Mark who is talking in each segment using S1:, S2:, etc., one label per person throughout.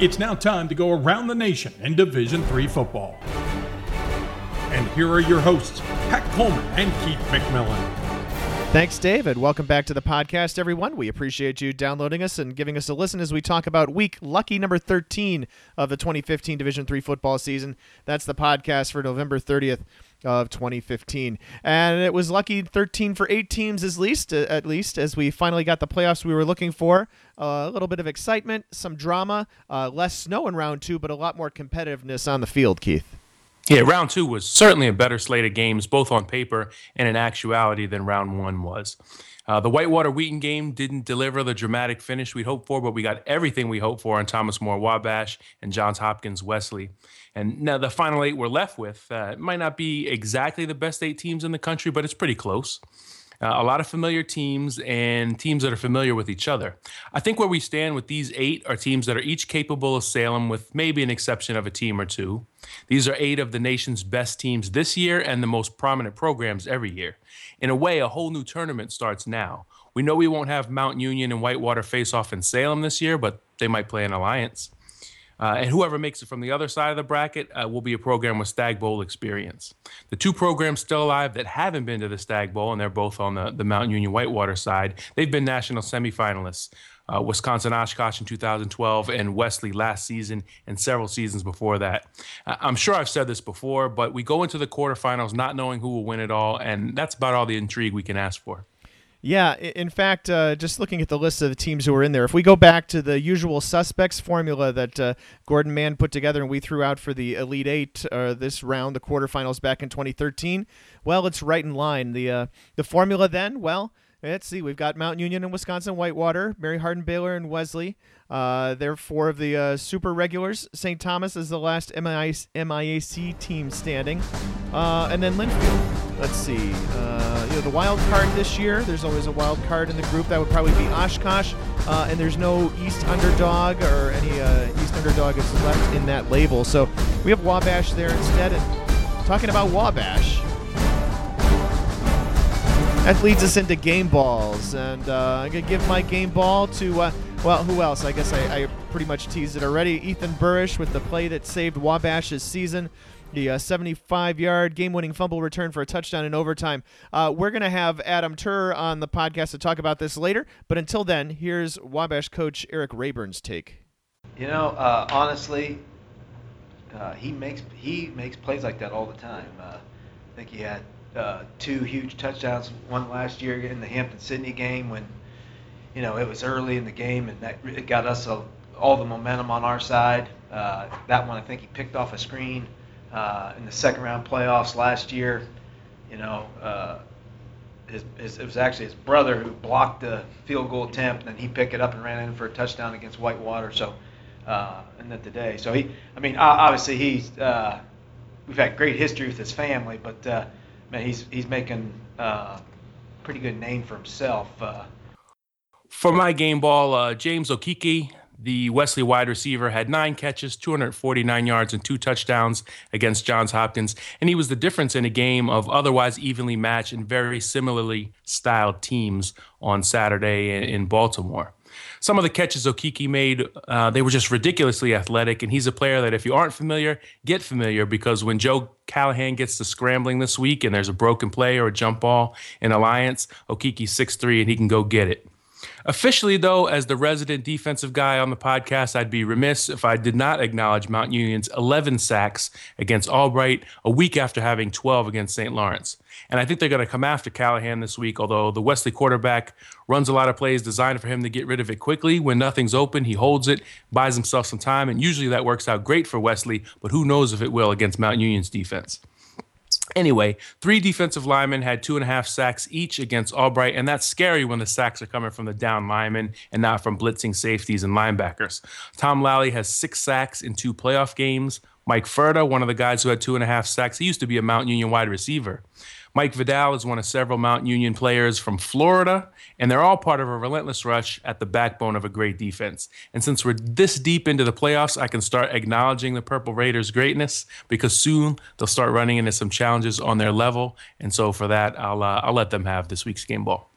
S1: It's now time to go around the nation in Division Three football. And here are your hosts, Pat Coleman and Keith McMillan.
S2: Thanks, David. Welcome back to the podcast, everyone. We appreciate you downloading us and giving us a listen as we talk about week lucky number 13 of the 2015 Division Three football season. That's the podcast for November 30th of 2015. And it was lucky 13 for eight teams at least, at least as we finally got the playoffs we were looking for. Uh, a little bit of excitement, some drama, uh, less snow in round two, but a lot more competitiveness on the field, Keith.
S3: Yeah, round two was certainly a better slate of games, both on paper and in actuality, than round one was. Uh, the Whitewater Wheaton game didn't deliver the dramatic finish we'd hoped for, but we got everything we hoped for on Thomas More Wabash and Johns Hopkins Wesley. And now the final eight we're left with uh, might not be exactly the best eight teams in the country, but it's pretty close. Uh, a lot of familiar teams and teams that are familiar with each other. I think where we stand with these eight are teams that are each capable of Salem, with maybe an exception of a team or two. These are eight of the nation's best teams this year and the most prominent programs every year. In a way, a whole new tournament starts now. We know we won't have Mount Union and Whitewater face off in Salem this year, but they might play an alliance. Uh, and whoever makes it from the other side of the bracket uh, will be a program with Stag Bowl experience. The two programs still alive that haven't been to the Stag Bowl, and they're both on the, the Mount Union Whitewater side, they've been national semifinalists. Uh, Wisconsin Oshkosh in 2012 and Wesley last season and several seasons before that. I'm sure I've said this before, but we go into the quarterfinals not knowing who will win it all, and that's about all the intrigue we can ask for.
S2: Yeah, in fact, uh, just looking at the list of the teams who are in there, if we go back to the usual suspects formula that uh, Gordon Mann put together and we threw out for the Elite Eight uh, this round, the quarterfinals back in 2013, well, it's right in line. The uh, the formula then, well, let's see, we've got Mount Union and Wisconsin Whitewater, Mary Hardin Baylor and Wesley. Uh, they're four of the uh, super regulars. St. Thomas is the last MIAC team standing, and then Linfield. Let's see. Uh, you know, the wild card this year, there's always a wild card in the group. That would probably be Oshkosh. Uh, and there's no East underdog or any uh, East underdog is left in that label. So we have Wabash there instead. And talking about Wabash, that leads us into game balls. And uh, I'm to give my game ball to, uh, well, who else? I guess I, I, pretty much teased it already. Ethan Burrish with the play that saved Wabash's season the uh, 75 yard game winning fumble return for a touchdown in overtime. Uh, we're going to have Adam Turer on the podcast to talk about this later. But until then, here's Wabash coach Erik Raeburn's take.
S4: You know, uh, honestly, uh, he makes he makes plays like that all the time. Uh, I think he had uh, two huge touchdowns, one last year in the Hampden-Sydney game when you know it was early in the game and that it got us a, all the momentum on our side. that one, I think he picked off a screen uh, in the second round playoffs last year. You know, uh, his, his, it was actually his brother who blocked the field goal attempt, and then he picked it up and ran in for a touchdown against Whitewater. So, uh, and then today, so he, I mean, obviously he's, uh, we've had great history with his family, but uh, man, he's he's making uh, pretty good name for himself. Uh.
S3: for my game ball, uh, James Okeke, the Wesley wide receiver had nine catches, 249 yards, and two touchdowns against Johns Hopkins. And he was the difference in a game of otherwise evenly matched and very similarly styled teams on Saturday in, Baltimore. Some of the catches Okeke made, uh, they were just ridiculously athletic. And he's a player that, if you aren't familiar, get familiar because when Joe Callahan gets to scrambling this week and there's a broken play or a jump ball in Alliance, Okeke's 6'3 and he can go get it. Officially, though, as the resident defensive guy on the podcast, I'd be remiss if I did not acknowledge Mount Union's 11 sacks against Albright a week after having 12 against St. Lawrence. And I think they're going to come after Callahan this week, although the Wesley quarterback runs a lot of plays designed for him to get rid of it quickly. When nothing's open, he holds it, buys himself some time, and usually that works out great for Wesley, but who knows if it will against Mount Union's defense. Anyway, three defensive linemen had two and a half sacks each against Albright, and that's scary when the sacks are coming from the down linemen and not from blitzing safeties and linebackers. Tom Lally has six sacks in two playoff games. Mike Furta, one of the guys who had two and a half sacks, he used to be a Mount Union wide receiver. Mike Vidal is one of several Mount Union players from Florida, and they're all part of a relentless rush at the backbone of a great defense. And since we're this deep into the playoffs, I can start acknowledging the Purple Raiders' greatness because soon they'll start running into some challenges on their level. And so for that, I'll uh, I'll let them have this week's game ball.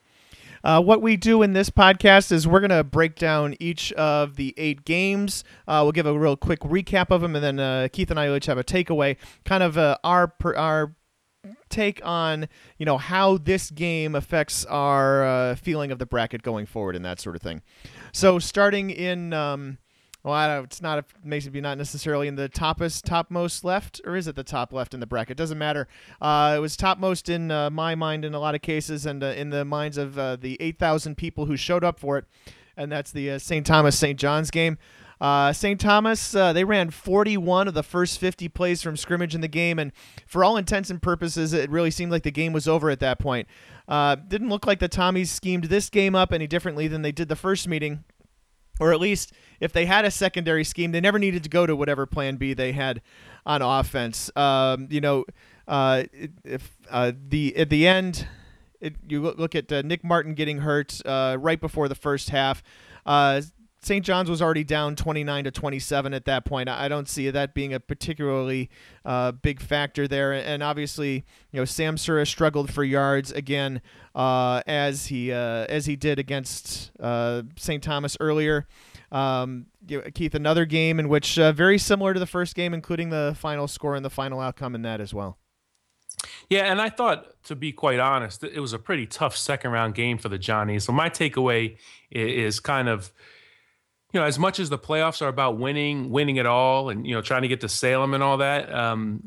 S2: Uh, what we do in this podcast is we're going to break down each of the eight games. Uh, we'll give a real quick recap of them, and then uh, Keith and I each have a takeaway, kind of uh, our our take on you know how this game affects our uh, feeling of the bracket going forward and that sort of thing. So starting in. Um, well, I don't, it's not a, maybe not necessarily in the topest, topmost left, or is it the top left in the bracket? Doesn't matter. Uh, it was topmost in uh, my mind in a lot of cases, and uh, in the minds of uh, the 8,000 people who showed up for it, and that's the uh, St. Thomas St. John's game. Uh, St. Thomas, they ran 41 of the first 50 plays from scrimmage in the game, and for all intents and purposes, it really seemed like the game was over at that point. didn't look like the Tommies schemed this game up any differently than they did the first meeting or at least if they had a secondary scheme, they never needed to go to whatever plan B they had on offense. Um, you know, uh, if uh, the at the end, it, you look at uh, Nick Martin getting hurt uh, right before the first half. St. John's was already down 29 to 27 at that point. I don't see that being a particularly uh, big factor there. And obviously, you know, Sam Sura struggled for yards again uh, as he uh, as he did against uh, St. Thomas earlier. Um, Keith, another game in which uh, very similar to the first game, including the final score and the final outcome in that as well.
S3: Yeah, and I thought, to be quite honest, it was a pretty tough second round game for the Johnnies. So my takeaway is kind of you know, as much as the playoffs are about winning, winning it all, and you know, trying to get to Salem and all that, um,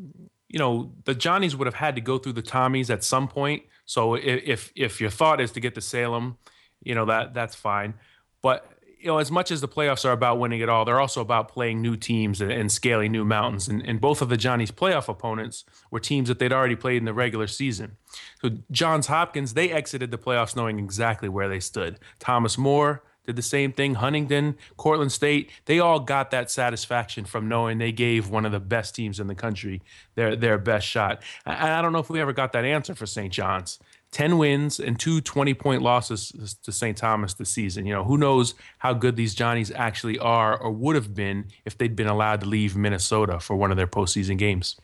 S3: you know, the Johnnies would have had to go through the Tommies at some point. So if if your thought is to get to Salem, you know that that's fine. But you know, as much as the playoffs are about winning it all, they're also about playing new teams and, and scaling new mountains. And, and, both of the Johnnies' playoff opponents were teams that they'd already played in the regular season. So Johns Hopkins, they exited the playoffs knowing exactly where they stood. Thomas More, did the same thing. Huntingdon, Cortland State, they all got that satisfaction from knowing they gave one of the best teams in the country their their best shot. I, I don't know if we ever got that answer for St. John's. 10 wins and two 20 point losses to St. Thomas this season. You know, who knows how good these Johnnies actually are or would have been if they'd been allowed to leave Minnesota for one of their postseason games.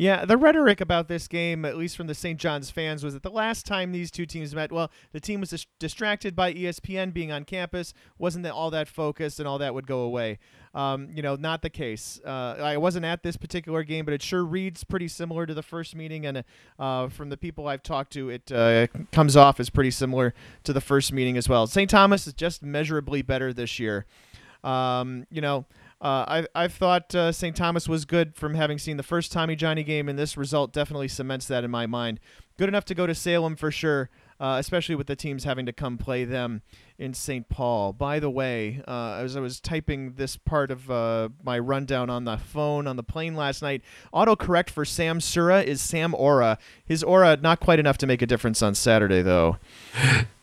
S2: Yeah, the rhetoric about this game, at least from the St. John's fans, was that the last time these two teams met, well, the team was dis- distracted by ESPN being on campus, wasn't all that focused, and all that would go away. Um, you know, not the case. Uh, I wasn't at this particular game, but it sure reads pretty similar to the first meeting, and uh, from the people I've talked to, it uh, comes off as pretty similar to the first meeting as well. St. Thomas is just measurably better this year. Um, you know, uh, I I've thought uh, St. Thomas was good from having seen the first Tommy Johnny game, and this result definitely cements that in my mind. Good enough to go to Salem for sure, uh, especially with the teams having to come play them in St. Paul. By the way, uh, as I was typing this part of uh, my rundown on the phone on the plane last night, autocorrect for Sam Sura is Sam Aura. His aura not quite enough to make a difference on Saturday though.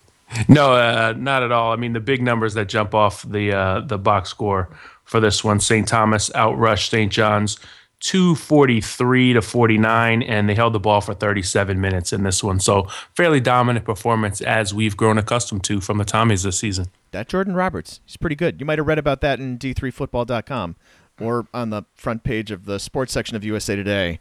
S3: No, uh, not at all. I mean, the big numbers that jump off the the box score for this one. St. Thomas outrushed St. John's 243 to 49, and they held the ball for 37 minutes in this one. So, fairly dominant performance as we've grown accustomed to from the Tommies this season.
S2: That Jordan Roberts, he's pretty good. You might have read about that in d3football.com or on the front page of the sports section of USA Today.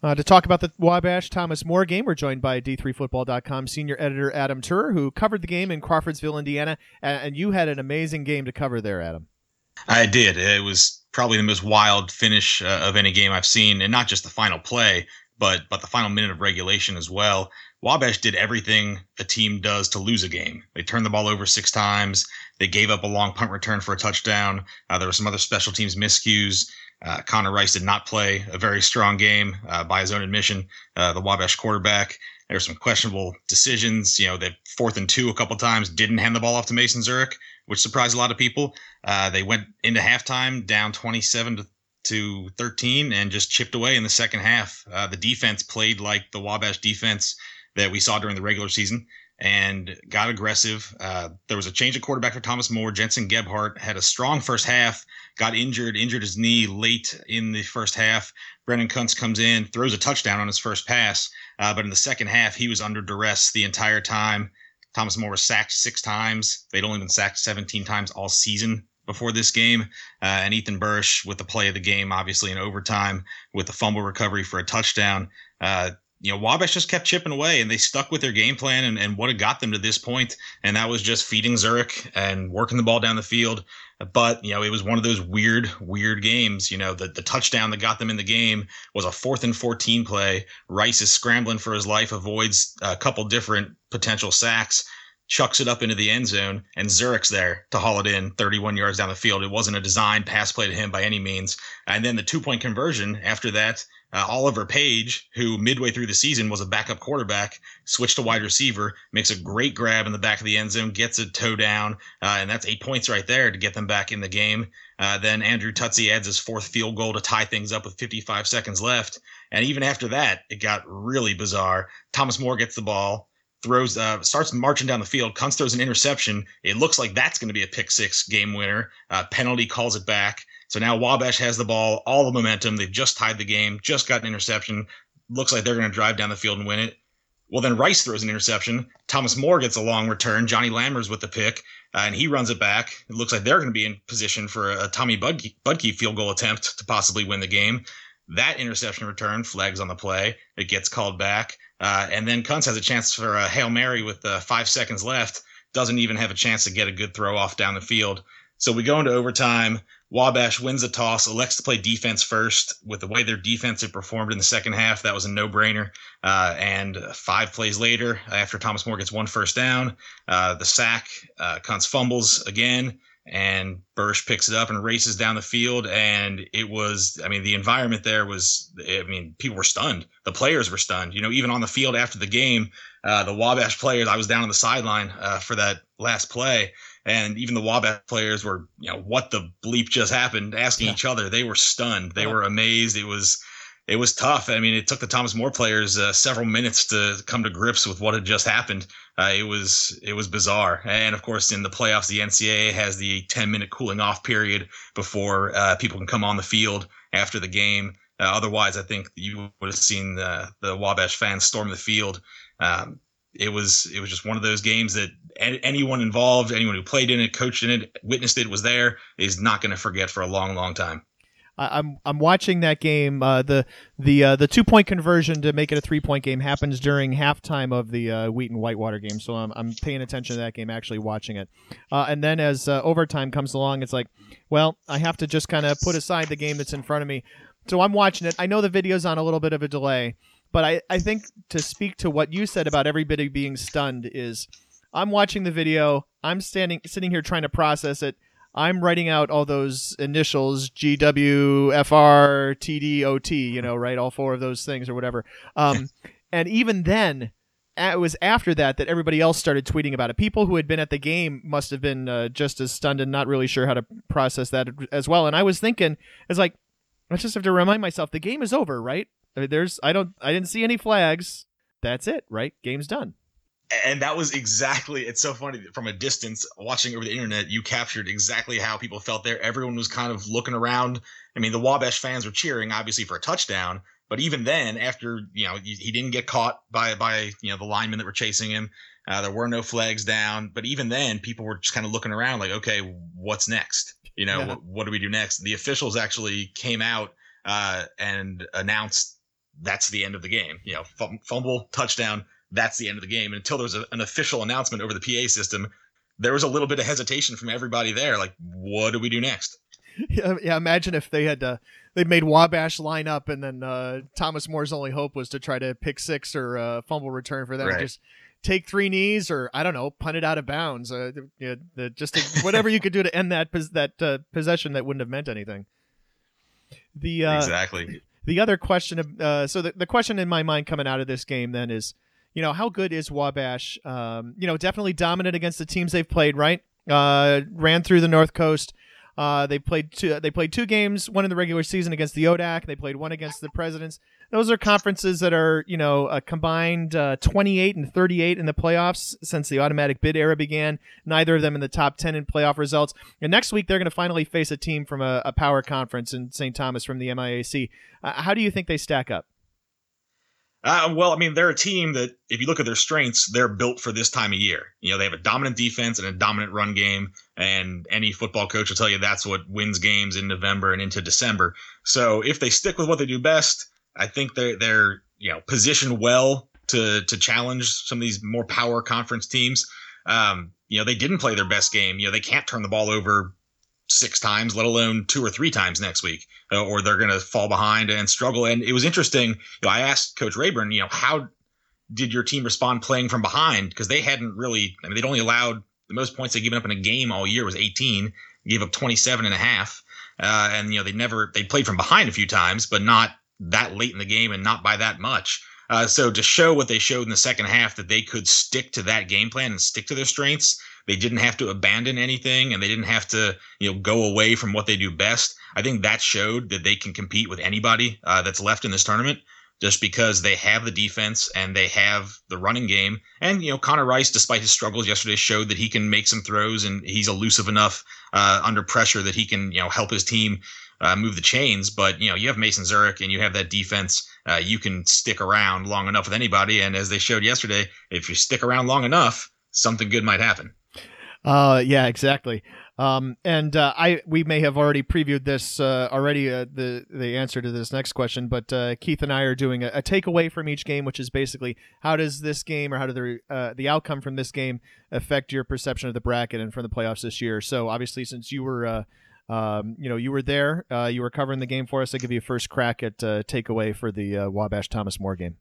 S2: Uh, to talk about the Wabash Thomas More game, we're joined by D3Football.com senior editor Adam Turer, who covered the game in Crawfordsville, Indiana, and you had an amazing game to cover there, Adam.
S5: I did. It was probably the most wild finish uh, of any game I've seen, and not just the final play, but but the final minute of regulation as well. Wabash did everything a team does to lose a game. They turned the ball over six times. They gave up a long punt return for a touchdown. Uh, there were some other special teams miscues. Uh, Connor Rice did not play a very strong game uh, by his own admission. Uh, the Wabash quarterback. There were some questionable decisions. You know, they fourth and two a couple times didn't hand the ball off to Mason Zurek, which surprised a lot of people. Uh, they went into halftime down 27 to, to 13 and just chipped away in the second half. Uh, the defense played like the Wabash defense that we saw during the regular season and got aggressive. Uh, there was a change of quarterback for Thomas More. Jensen Gebhardt had a strong first half, got injured, injured his knee late in the first half. Brennan Kuntz comes in, throws a touchdown on his first pass, uh, but in the second half, he was under duress the entire time. Thomas More was sacked six times. They'd only been sacked 17 times all season before this game. Uh, and Ethan Burrish with the play of the game, obviously in overtime with the fumble recovery for a touchdown. Uh, you know, Wabash just kept chipping away and they stuck with their game plan and, and what had got them to this point, And that was just feeding Zurek and working the ball down the field. But, you know, it was one of those weird, weird games. You know, the, the touchdown that got them in the game was a fourth and 14 play. Rice is scrambling for his life, avoids a couple different potential sacks, chucks it up into the end zone, and Zurek's there to haul it in 31 yards down the field. It wasn't a designed pass play to him by any means. And then the two point conversion after that uh, Oliver Page, who midway through the season was a backup quarterback, switched to wide receiver, makes a great grab in the back of the end zone, gets a toe down, uh, and that's eight points right there to get them back in the game. Uh, then Andrew Tutsi adds his fourth field goal to tie things up with 55 seconds left. And even after that, it got really bizarre. Thomas More gets the ball, throws, uh, starts marching down the field. Kuntz throws an interception. It looks like that's going to be a pick six game winner. Uh, penalty calls it back. So now Wabash has the ball, all the momentum. They've just tied the game, just got an interception. Looks like they're going to drive down the field and win it. Well, then Rice throws an interception. Thomas More gets a long return. Johnny Lammers with the pick, uh, and he runs it back. It looks like they're going to be in position for a, a Tommy Budke, Budke field goal attempt to possibly win the game. That interception return flags on the play. It gets called back. Uh, and then Kuntz has a chance for a Hail Mary with uh, five seconds left. Doesn't even have a chance to get a good throw off down the field. So we go into overtime. Wabash wins the toss, elects to play defense first. With the way their defense had performed in the second half, that was a no brainer. Uh, and five plays later, after Thomas More gets one first down, uh, the sack, uh, Kuntz fumbles again, and Bursch picks it up and races down the field. And it was, I mean, the environment there was, I mean, people were stunned. The players were stunned. You know, even on the field after the game, uh, the Wabash players, I was down on the sideline uh, for that last play and even the Wabash players were, you know, what the bleep just happened, asking yeah. each other. They were stunned. They yeah. were amazed. It was, it was tough. I mean, it took the Thomas More players uh, several minutes to come to grips with what had just happened. Uh, it was, it was bizarre. And of course, in the playoffs, the NCAA has the 10 minute cooling off period before uh, people can come on the field after the game. Uh, otherwise, I think you would have seen the, the Wabash fans storm the field. Um, it was it was just one of those games that anyone involved, anyone who played in it, coached in it, witnessed it, was there, is not going to forget for a long, long time.
S2: I'm I'm watching that game. Uh, the the uh, the two point conversion to make it a three point game happens during halftime of the uh, Wheaton Whitewater game. So I'm I'm paying attention to that game, actually watching it. Uh, and then as uh, overtime comes along, it's like, well, I have to just kind of put aside the game that's in front of me. So I'm watching it. I know the video's on a little bit of a delay, but I, I think to speak to what you said about everybody being stunned is I'm watching the video, I'm standing sitting here trying to process it. I'm writing out all those initials G W F R T D O T, you know, right? All four of those things or whatever. Um, and even then, it was after that that everybody else started tweeting about it. People who had been at the game must have been uh, just as stunned and not really sure how to process that as well. And I was thinking, it's like, I just have to remind myself the game is over, right? I mean, there's I don't I didn't see any flags. That's it, right? Game's done.
S5: And that was exactly it's so funny from a distance watching over the internet, you captured exactly how people felt there. Everyone was kind of looking around. I mean, the Wabash fans were cheering obviously for a touchdown, but even then, after you know he didn't get caught by by you know the linemen that were chasing him, uh, there were no flags down. But even then, people were just kind of looking around like, okay, what's next? You know, yeah. what, what, do we do next? The officials actually came out uh, and announced that's the end of the game. You know, fumble, touchdown, that's the end of the game. And until there was a, an official announcement over the PA system, there was a little bit of hesitation from everybody there. Like, what do we do next?
S2: Yeah, yeah imagine if they had uh, they made Wabash line up, and then uh, Thomas More's only hope was to try to pick six or uh, fumble return for them. Right. Just take three knees, or I don't know, punt it out of bounds. Uh, you know, the, just to, whatever you could do to end that pos- that uh, possession that wouldn't have meant anything.
S5: The uh, exactly
S2: the other question, uh, so the, the question in my mind coming out of this game then is, you know, how good is Wabash? Um, you know, definitely dominant against the teams they've played, right? Uh, ran through the North Coast. Uh, they played two. They played two games. One in the regular season against the ODAC. They played one against the Presidents. Those are conferences that are, you know, a combined uh, 28 and 38 in the playoffs since the automatic bid era began. Neither of them in the top 10 in playoff results. And next week they're going to finally face a team from a, a power conference in St. Thomas from the MIAC. Uh, how do you think they stack up?
S5: Uh, well, I mean, they're a team that, if you look at their strengths, they're built for this time of year. You know, they have a dominant defense and a dominant run game, and any football coach will tell you that's what wins games in November and into December. So if they stick with what they do best, I think they're they're you know positioned well to to challenge some of these more power conference teams. Um, you know, they didn't play their best game. You know, they can't turn the ball over six times, let alone two or three times next week, uh, or they're going to fall behind and struggle. And it was interesting. You know, I asked Coach Raeburn, you know, how did your team respond playing from behind? Because they hadn't really, I mean, they'd only allowed the most points they'd given up in a game all year was 18, gave up 27 and a half. Uh, and, you know, they never, they played from behind a few times, but not that late in the game and not by that much. Uh, so to show what they showed in the second half that they could stick to that game plan and stick to their strengths, they didn't have to abandon anything and they didn't have to you know go away from what they do best. I think that showed that they can compete with anybody uh, that's left in this tournament just because they have the defense and they have the running game. And, you know, Connor Rice, despite his struggles yesterday, showed that he can make some throws and he's elusive enough uh, under pressure that he can, you know, help his team uh, move the chains. But, you know, you have Mason Zurek and you have that defense. Uh, you can stick around long enough with anybody. And as they showed yesterday, if you stick around long enough, something good might happen.
S2: Uh, yeah, exactly. Um, and uh, I we may have already previewed this uh, already uh, the the answer to this next question, but uh, Keith and I are doing a, a, takeaway from each game, which is basically how does this game or how do the uh, the outcome from this game affect your perception of the bracket and from the playoffs this year? So obviously, since you were uh, um, you know you were there, you were covering the game for us. I give you a first crack at takeaway for the Wabash Thomas More game.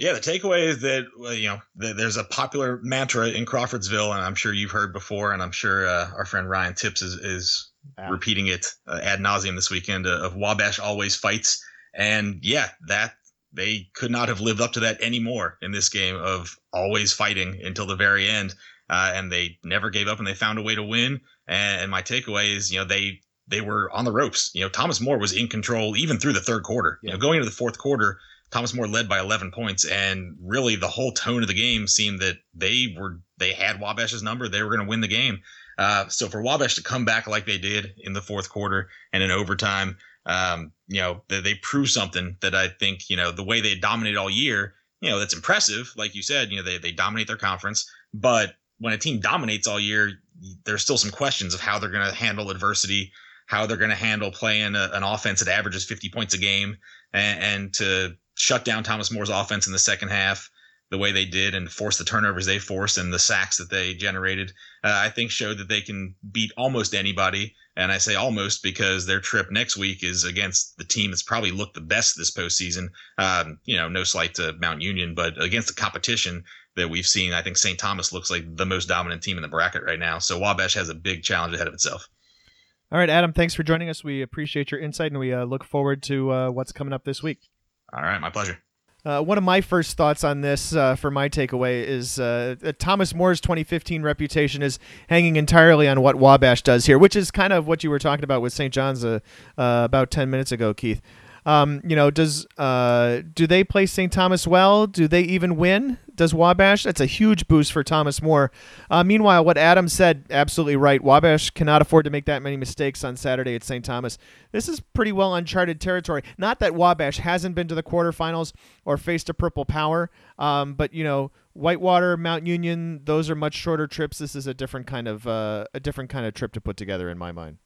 S5: Yeah, the takeaway is that well, you know there's a popular mantra in Crawfordsville, and I'm sure you've heard before, and I'm sure uh, our friend Ryan Tipps is, is repeating it uh, ad nauseum this weekend uh, of Wabash always fights, and yeah, that they could not have lived up to that anymore in this game of always fighting until the very end, uh, and they never gave up, and they found a way to win. And, and my takeaway is, you know, they they were on the ropes. You know, Thomas More was in control even through the third quarter. Yeah. You know, going into the fourth quarter Thomas More led by 11 points, and really the whole tone of the game seemed that they were they had Wabash's number. They were going to win the game. Uh, so for Wabash to come back like they did in the fourth quarter and in overtime, um, you know, they, they proved something that I think you know the way they dominated all year. You know, that's impressive. Like you said, you know, they they dominate their conference, but when a team dominates all year, there's still some questions of how they're going to handle adversity, how they're going to handle playing a, an offense that averages 50 points a game, and, and to shut down Thomas More's offense in the second half the way they did and force the turnovers they forced and the sacks that they generated, uh, I think showed that they can beat almost anybody. And I say almost because their trip next week is against the team that's probably looked the best this postseason. Um, you know, no slight to Mount Union, but against the competition that we've seen, I think St. Thomas looks like the most dominant team in the bracket right now. So Wabash has a big challenge ahead of itself.
S2: All right, Adam, thanks for joining us. We appreciate your insight and we uh, look forward to uh, what's coming up this week.
S5: All right, my pleasure.
S2: Uh, one of my first thoughts on this, uh, for my takeaway, is uh, Thomas More's 2015 reputation is hanging entirely on what Wabash does here, which is kind of what you were talking about with St. John's uh, uh, about 10 minutes ago, Keith. Um, you know, does uh, do they play St. Thomas well? Do they even win? Does Wabash? That's a huge boost for Thomas More. Uh, meanwhile, what Adam said, absolutely right. Wabash cannot afford to make that many mistakes on Saturday at St. Thomas. This is pretty well uncharted territory. Not that Wabash hasn't been to the quarterfinals or faced a Purple Power, um, but you know, Whitewater, Mount Union, those are much shorter trips. This is a different kind of uh, a different kind of trip to put together in my mind.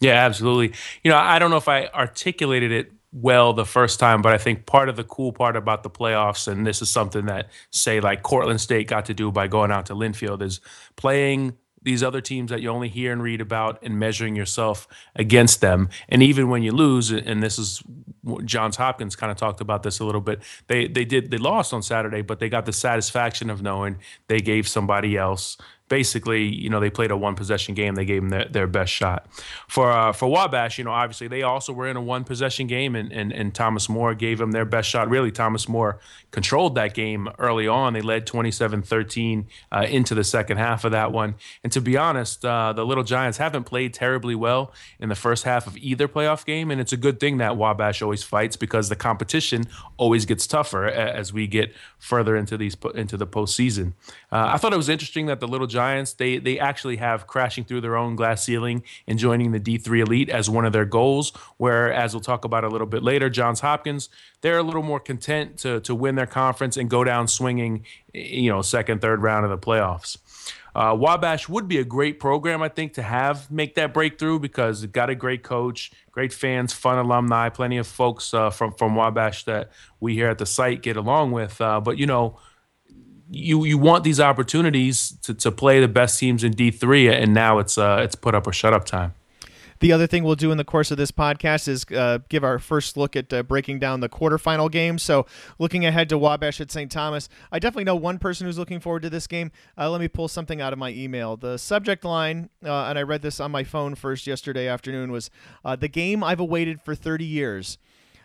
S3: Yeah, absolutely. You know, I don't know if I articulated it well the first time, but I think part of the cool part about the playoffs, and this is something that, say, like Cortland State got to do by going out to Linfield, is playing these other teams that you only hear and read about and measuring yourself against them. And even when you lose, and this is Johns Hopkins kind of talked about this a little bit. They they did they lost on Saturday, but they got the satisfaction of knowing they gave somebody else basically, you know, they played a one possession game. They gave them their, their best shot. For uh, for Wabash, you know, obviously they also were in a one possession game, and, and and Thomas More gave them their best shot. Really, Thomas More controlled that game early on. They led 27-13 uh, into the second half of that one. And to be honest, uh, the Little Giants haven't played terribly well in the first half of either playoff game, and it's a good thing that Wabash always fights because the competition always gets tougher as we get further into these into the postseason. Uh, I thought it was interesting that the Little Giants they they actually have crashing through their own glass ceiling and joining the D3 elite as one of their goals. Whereas we'll talk about a little bit later, Johns Hopkins, they're a little more content to to win their conference and go down swinging, you know, second, third round of the playoffs. Uh, Wabash would be a great program, I think, to have make that breakthrough because it got a great coach, great fans, fun alumni, plenty of folks uh, from from Wabash that we here at the site get along with. Uh, but you know, you you want these opportunities to, to play the best teams in D three, and now it's uh, it's put up or shut up time.
S2: The other thing we'll do in the course of this podcast is uh, give our first look at uh, breaking down the quarterfinal game. So, looking ahead to Wabash at St. Thomas, I definitely know one person who's looking forward to this game. Uh, let me pull something out of my email. The subject line, uh, and I read this on my phone first yesterday afternoon, was uh, The game I've awaited for 30 years.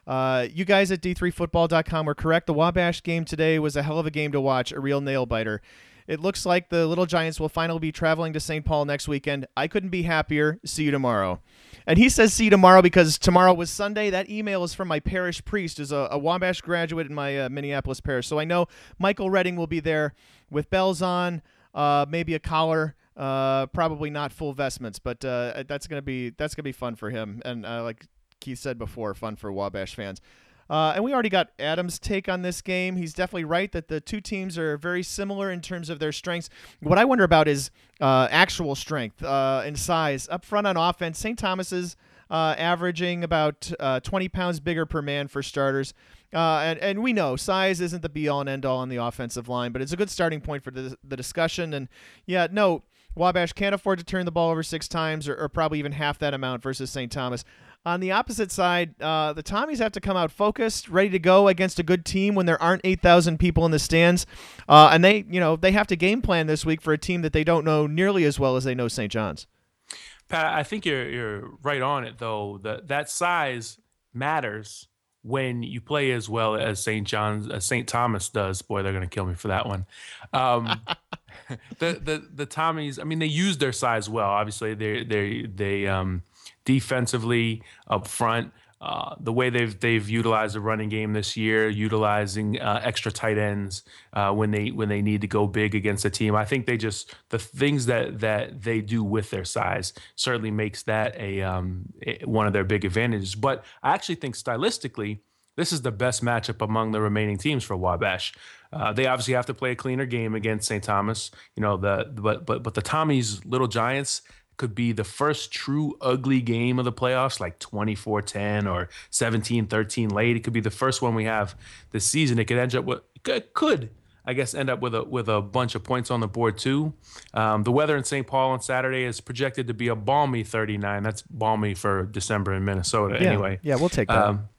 S2: Uh, you guys at d3football.com were correct. The Wabash game today was a hell of a game to watch, a real nail biter. It looks like the Little Giants will finally be traveling to St. Paul next weekend. I couldn't be happier. See you tomorrow. And he says see you tomorrow because tomorrow was Sunday. That email is from my parish priest, who's a, a Wabash graduate in my uh, Minneapolis parish. So I know Michael Redding will be there with bells on, uh, maybe a collar. Uh, probably not full vestments, but uh, that's gonna be that's gonna be fun for him. And uh, like Keith said before, fun for Wabash fans. Uh, and we already got Adam's take on this game. He's definitely right that the two teams are very similar in terms of their strengths. What I wonder about is uh, actual strength uh, and size. Up front on offense, St. Thomas's uh, averaging about uh, 20 pounds bigger per man for starters. Uh, and, and we know size isn't the be all and end all on the offensive line, but it's a good starting point for the, the discussion. And yeah, no, Wabash can't afford to turn the ball over six times or, or probably even half that amount versus St. Thomas. On the opposite side, uh, the Tommies have to come out focused, ready to go against a good team when there aren't 8,000 people in the stands, uh, and they, you know, they have to game plan this week for a team that they don't know nearly as well as they know St. John's.
S3: Pat, I think you're you're right on it though. That that size matters when you play as well as St. John's, as St. Thomas does. Boy, they're going to kill me for that one. Um, the the the Tommies, I mean, they use their size well. Obviously, they they they um defensively up front. Uh, the way they've they've utilized the running game this year, utilizing uh, extra tight ends uh, when they when they need to go big against a team. I think they just the things that that they do with their size certainly makes that a, um, one of their big advantages. But I actually think stylistically, this is the best matchup among the remaining teams for Wabash. Uh, they obviously have to play a cleaner game against St. Thomas. You know the but but but the Tommies Little Giants could be the first true ugly game of the playoffs, like 24 10 or 17 13 late. It could be the first one we have this season. It could end up with, could, I guess, end up with a with a bunch of points on the board too. Um, the weather in St. Paul on Saturday is projected to be a balmy 39. That's balmy for December in Minnesota,
S2: yeah.
S3: anyway.
S2: Yeah, we'll take that. Um,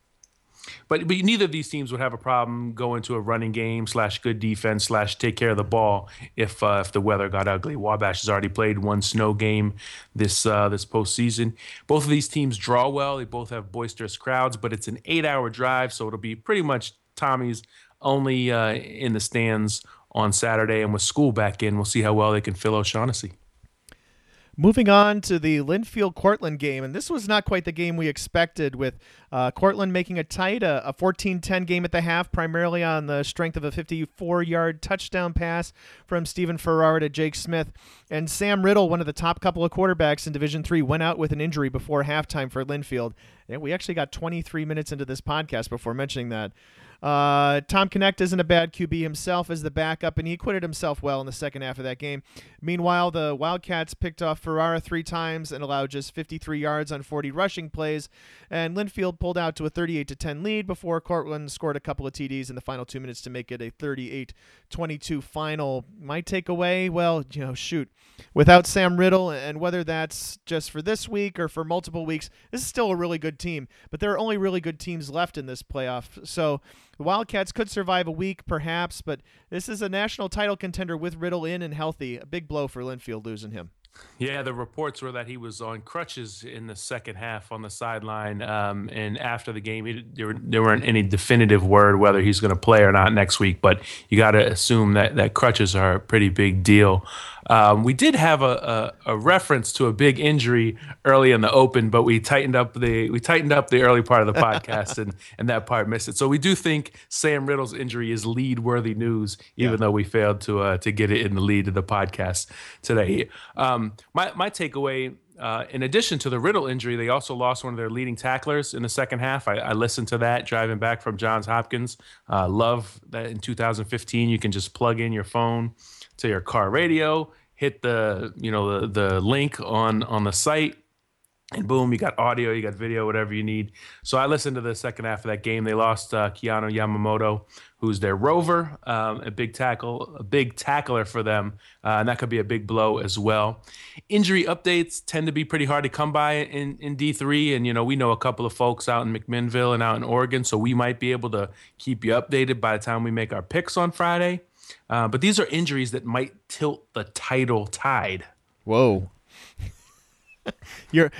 S3: but but neither of these teams would have a problem going to a running game slash good defense slash take care of the ball if uh, if the weather got ugly. Wabash has already played one snow game this uh, this postseason. Both of these teams draw well. They both have boisterous crowds, but it's an eight hour drive, so it'll be pretty much Tommy's only uh, in the stands on Saturday. And with school back in, we'll see how well they can fill O'Shaughnessy.
S2: Moving on to the Linfield Cortland game, and this was not quite the game we expected, with uh, Cortland making a tight, a, a 14-10 game at the half, primarily on the strength of a 54-yard touchdown pass from Stephen Farrar to Jake Smith, and Sam Riddle, one of the top couple of quarterbacks in Division Three, went out with an injury before halftime for Linfield. And we actually got 23 minutes into this podcast before mentioning that. Uh, Tom Knecht isn't a bad QB himself as the backup, and he acquitted himself well in the second half of that game. Meanwhile, the Wildcats picked off Ferrara three times and allowed just 53 yards on 40 rushing plays, and Linfield pulled out to a 38 to 10 lead before Cortland scored a couple of TDs in the final two minutes to make it a 38-22 final. My takeaway, well, you know, shoot, without Sam Riddle, and whether that's just for this week or for multiple weeks, this is still a really good team. But there are only really good teams left in this playoff, so the Wildcats could survive a week, perhaps, but this is a national title contender with Riddle in and healthy. A big blow for Linfield losing him.
S3: Yeah, the reports were that he was on crutches in the second half on the sideline, um, and after the game, he, there, there weren't any definitive word whether he's going to play or not next week. But you got to assume that that crutches are a pretty big deal. Um, we did have a, a, a, reference to a big injury early in the open, but we tightened up the we tightened up the early part of the podcast, and and that part missed it. So we do think Sam Riddle's injury is lead worthy news, even yeah. though we failed to uh, to get it in the lead of the podcast today. Um, my my takeaway. Uh, in addition to the Riddle injury, they also lost one of their leading tacklers in the second half. I, I listened to that driving back from Johns Hopkins. Uh, love that in 2015 you can just plug in your phone to your car radio hit the you know the the link on on the site and boom, you got audio, you got video, whatever you need. So I listened to the second half of that game. They lost uh, Keanu Yamamoto, who's their rover, um, a big tackle, a big tackler for them, uh, and that could be a big blow as well. Injury updates tend to be pretty hard to come by in in D three, and you know we know a couple of folks out in McMinnville and out in Oregon, so we might be able to keep you updated by the time we make our picks on Friday. Uh, but these are injuries that might tilt the title tide.
S2: Whoa. You're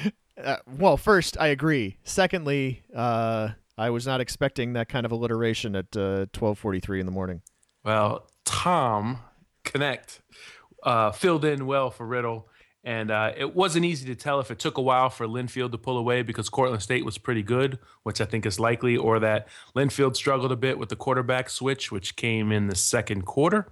S2: uh, well. First, I agree. Secondly, uh, I was not expecting that kind of alliteration at uh, twelve forty three in the morning.
S3: Well, Tom Knecht uh, filled in well for Riddle, and uh, it wasn't easy to tell if it took a while for Linfield to pull away because Cortland State was pretty good, which I think is likely, or that Linfield struggled a bit with the quarterback switch, which came in the second quarter.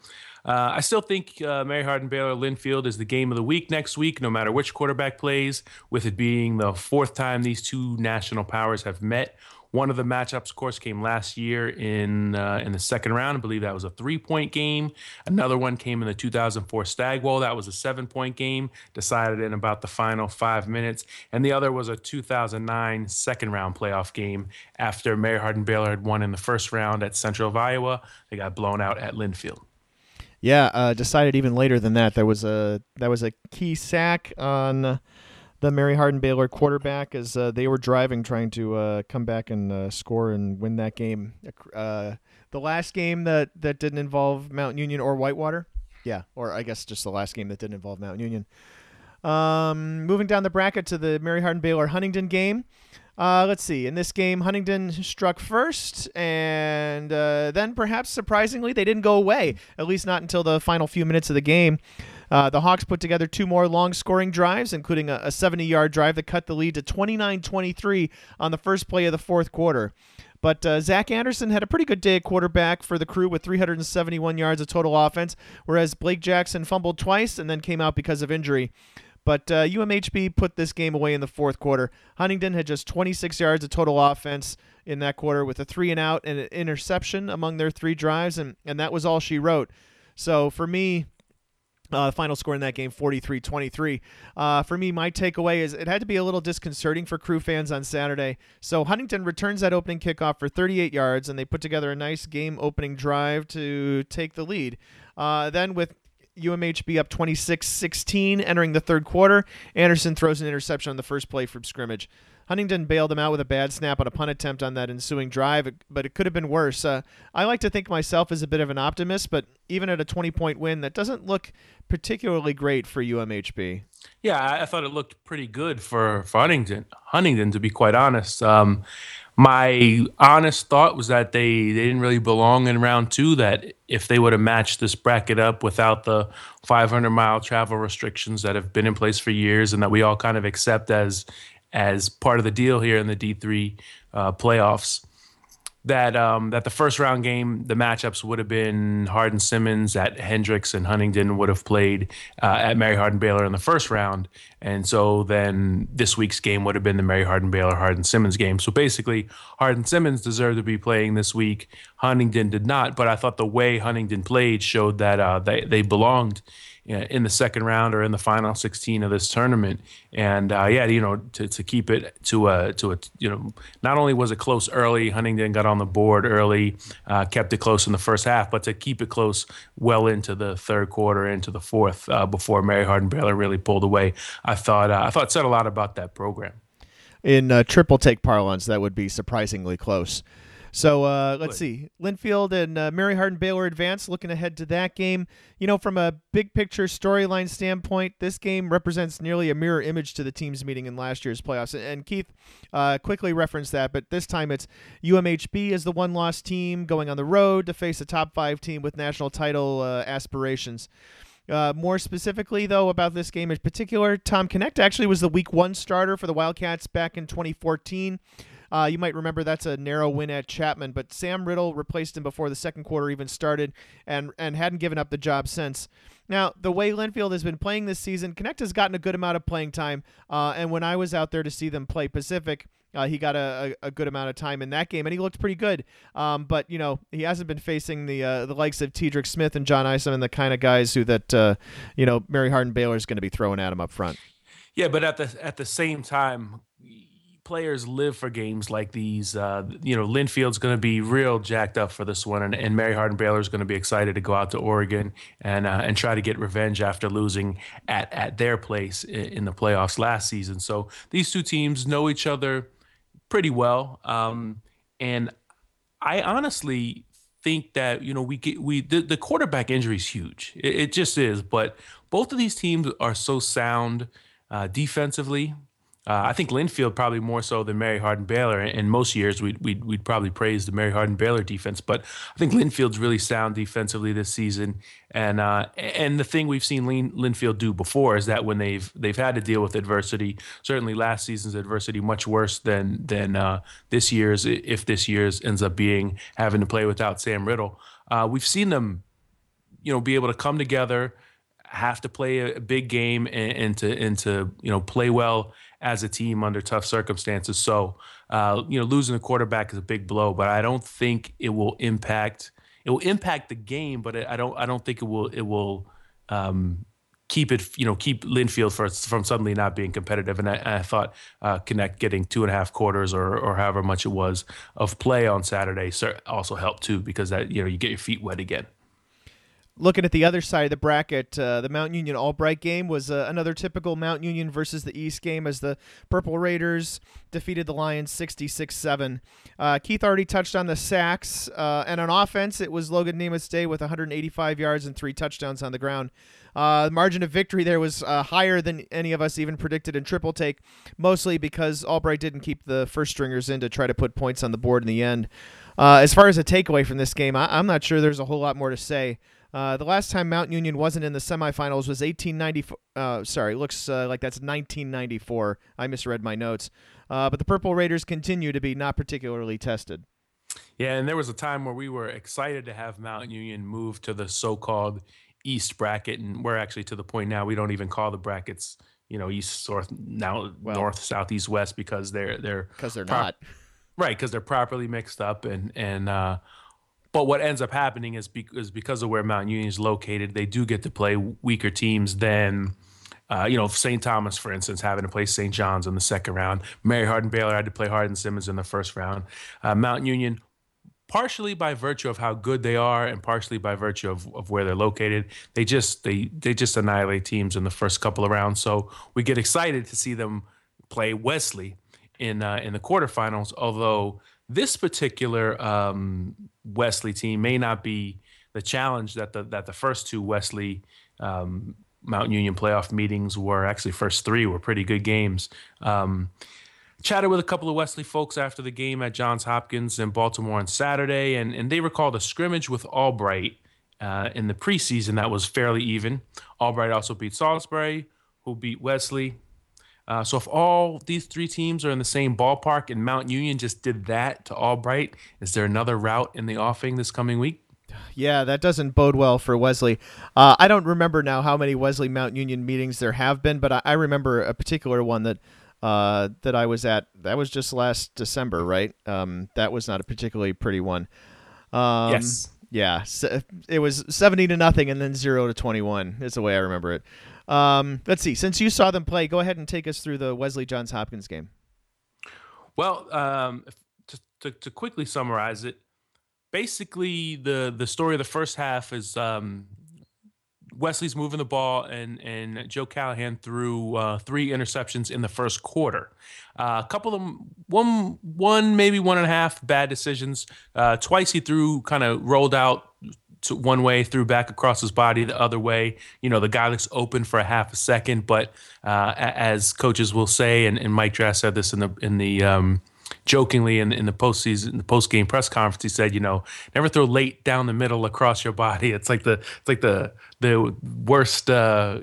S3: Uh, I still think uh, Mary Hardin Baylor Linfield is the game of the week next week, no matter which quarterback plays, with it being the fourth time these two national powers have met. One of the matchups, of course, came last year in uh, in the second round. I believe that was a three point game. Another one came in the 2004 Stag Bowl. That was a seven point game, decided in about the final five minutes. And the other was a 2009 second round playoff game after Mary Hardin Baylor had won in the first round at Central of Iowa. They got blown out at Linfield.
S2: Yeah, uh, decided even later than that. There was a that was a key sack on the Mary Hardin Baylor quarterback as uh, they were driving, trying to uh, come back and uh, score and win that game. Uh, the last game that that didn't involve Mount Union or Whitewater, yeah, or I guess just the last game that didn't involve Mount Union. Um, moving down the bracket to the Mary Hardin Baylor Huntingdon game. Uh, let's see. In this game, Huntingdon struck first, and uh, then perhaps surprisingly, they didn't go away, at least not until the final few minutes of the game. Uh, the Hawks put together two more long scoring drives, including a 70 yard drive that cut the lead to 29 23 on the first play of the fourth quarter. But uh, Zach Anderson had a pretty good day at quarterback for the crew with 371 yards of total offense, whereas Blake Jackson fumbled twice and then came out because of injury. But uh, UMHB put this game away in the fourth quarter. Huntingdon had just 26 yards of total offense in that quarter with a three and out and an interception among their three drives, and, and that was all she wrote. So for me, uh, final score in that game 43 23. Uh, for me, my takeaway is it had to be a little disconcerting for crew fans on Saturday. So Huntingdon returns that opening kickoff for 38 yards, and they put together a nice game opening drive to take the lead. Uh, then, with UMHB up 26 16 entering the third quarter. Anderson throws an interception on the first play from scrimmage. Huntingdon bailed him out with a bad snap on a punt attempt on that ensuing drive, but it could have been worse. Uh, I like to think myself as a bit of an optimist, but even at a 20 point win, that doesn't look particularly great for UMHB.
S3: Yeah, I thought it looked pretty good for, for Huntingdon, Huntingdon, to be quite honest. Um, my honest thought was that they, they didn't really belong in round two. That if they would have matched this bracket up without the 500 mile travel restrictions that have been in place for years, and that we all kind of accept as as part of the deal here in the D3 uh, playoffs, that um, that the first round game, the matchups would have been Hardin Simmons at Hendrix and Huntingdon would have played uh, at Mary Hardin Baylor in the first round, and so then this week's game would have been the Mary Hardin Baylor Hardin Simmons game. So basically, Hardin Simmons deserved to be playing this week. Huntingdon did not, but I thought the way Huntingdon played showed that uh, they they belonged in the second round or in the final 16 of this tournament. And uh, yeah, you know, to, to keep it to a to a you know, not only was it close early, Huntingdon got on the board early, uh, kept it close in the first half, but to keep it close well into the third quarter, into the fourth, uh, before Mary Hardin Baylor really pulled away. I thought uh, I thought said a lot about that program.
S2: In uh, triple take parlance, that would be surprisingly close. So uh, let's see. Linfield and uh, Mary Hardin Baylor advance. Looking ahead to that game. You know, from a big picture storyline standpoint, this game represents nearly a mirror image to the teams meeting in last year's playoffs. And Keith uh, quickly referenced that, but this time it's UMHB as the one loss team going on the road to face a top five team with national title uh, aspirations. Uh, more specifically, though, about this game in particular, Tom Knecht actually was the week one starter for the Wildcats back in 2014. Uh, you might remember that's a narrow win at Chapman, but Sam Riddle replaced him before the second quarter even started and, and hadn't given up the job since. Now, the way Linfield has been playing this season, Knecht has gotten a good amount of playing time. Uh, and when I was out there to see them play Pacific, Uh, he got a, a, good amount of time in that game, and he looked pretty good. Um, but you know, he hasn't been facing the uh, the likes of Tedrick Smith and John Isom and the kind of guys who that uh, you know Mary Hardin Baylor is going to be throwing at him up front.
S3: Yeah, but at the at the same time, players live for games like these. Uh, you know, Linfield's going to be real jacked up for this one, and, and Mary Hardin Baylor is going to be excited to go out to Oregon and uh, and try to get revenge after losing at at their place in, in, the playoffs last season. So these two teams know each other pretty well, um, and I honestly think that you know we get we the, the quarterback injury is huge. It, it, just is, but both of these teams are so sound uh, defensively uh, I think Linfield probably more so than Mary Hardin Baylor. In most years, we'd, we'd, we'd, probably praise the Mary Hardin Baylor defense, but I think Linfield's really sound defensively this season. And uh, and the thing we've seen Lin, Linfield do before is that when they've they've had to deal with adversity, certainly last season's adversity much worse than than uh, this year's. If this year's ends up being having to play without Sam Riddle, uh, we've seen them, you know, be able to come together, have to play a big game, and, and to and to you know play well as a team under tough circumstances. So, uh, you know, losing a quarterback is a big blow, but I don't think it will impact. It will impact the game, but I don't. I don't think it will. It will um, keep it. You know, keep Linfield for, from suddenly not being competitive. And I, I thought uh, Knecht getting two and a half quarters or, or however much it was of play on Saturday also helped too because that you know you get your feet wet again
S2: looking at the other side of the bracket, uh, the Mount Union Albright game was uh, another typical Mount Union versus the East game as the Purple Raiders defeated the Lions 66 uh, 7. Keith already touched on the sacks, uh, and on offense, it was Logan Namath's day with 185 yards and three touchdowns on the ground. Uh, the margin of victory there was uh, higher than any of us even predicted in triple take, mostly because Albright didn't keep the first stringers in to try to put points on the board in the end. as far as a takeaway from this game, I- I'm not sure there's a whole lot more to say. Uh, the last time Mount Union wasn't in the semifinals was 1894. Uh, sorry, looks uh, like that's 1994. I misread my notes. Uh, but the Purple Raiders continue to be not particularly tested.
S3: Yeah, and there was a time where we were excited to have Mount Union move to the so-called East bracket, and we're actually to the point now we don't even call the brackets, you know, East, North, now well, North, South, East, West because they're they're
S2: because they're pro- not
S3: right because they're properly mixed up and and uh, but what ends up happening is, be- is because of where Mount Union is located, they do get to play weaker teams than, uh, you know, St. Thomas, for instance, having to play St. John's in the second round. Mary Hardin Baylor had to play Hardin Simmons in the first round. Uh, Mount Union, partially by virtue of how good they are and partially by virtue of, of where they're located, they just they they just annihilate teams in the first couple of rounds. So we get excited to see them play Wesley in uh, in the quarterfinals, although this particular um, Wesley team may not be the challenge that the that the first two Wesley um, Mount Union playoff meetings were. Actually, first three were pretty good games. Um, chatted with a couple of Wesley folks after the game at Johns Hopkins in Baltimore on Saturday, and, and they recalled a scrimmage with Albright uh, in the preseason that was fairly even. Albright also beat Salisbury, who beat Wesley. Uh, so if all these three teams are in the same ballpark and Mount Union just did that to Albright, is there another route in the offing this coming week?
S2: Yeah, that doesn't bode well for Wesley. Uh, I don't remember now how many Wesley Mount Union meetings there have been, but I, I remember a particular one that uh, that I was at. That was just last December, right? Um, that was not a particularly pretty one.
S3: Um, yes.
S2: Yeah, it was seventy to nothing, and then zero to twenty-one. Is the way I remember it. Um, let's see. Since you saw them play, go ahead and take us through the Wesley Johns Hopkins game.
S3: Well, um, to, to, to, quickly summarize it, basically the the story of the first half is um, Wesley's moving the ball, and and Joe Callahan threw uh, three interceptions in the first quarter. Uh, a couple of them, one one maybe one and a half bad decisions. Uh, twice he threw kind of rolled out to one way, threw back across his body the other way. You know, the guy looks open for a half a second, but uh, as coaches will say, and, and Mike Drass said this in the in the um, jokingly in, in the postseason, the post game press conference, he said, you know, never throw late down the middle across your body. It's like the it's like the the worst uh,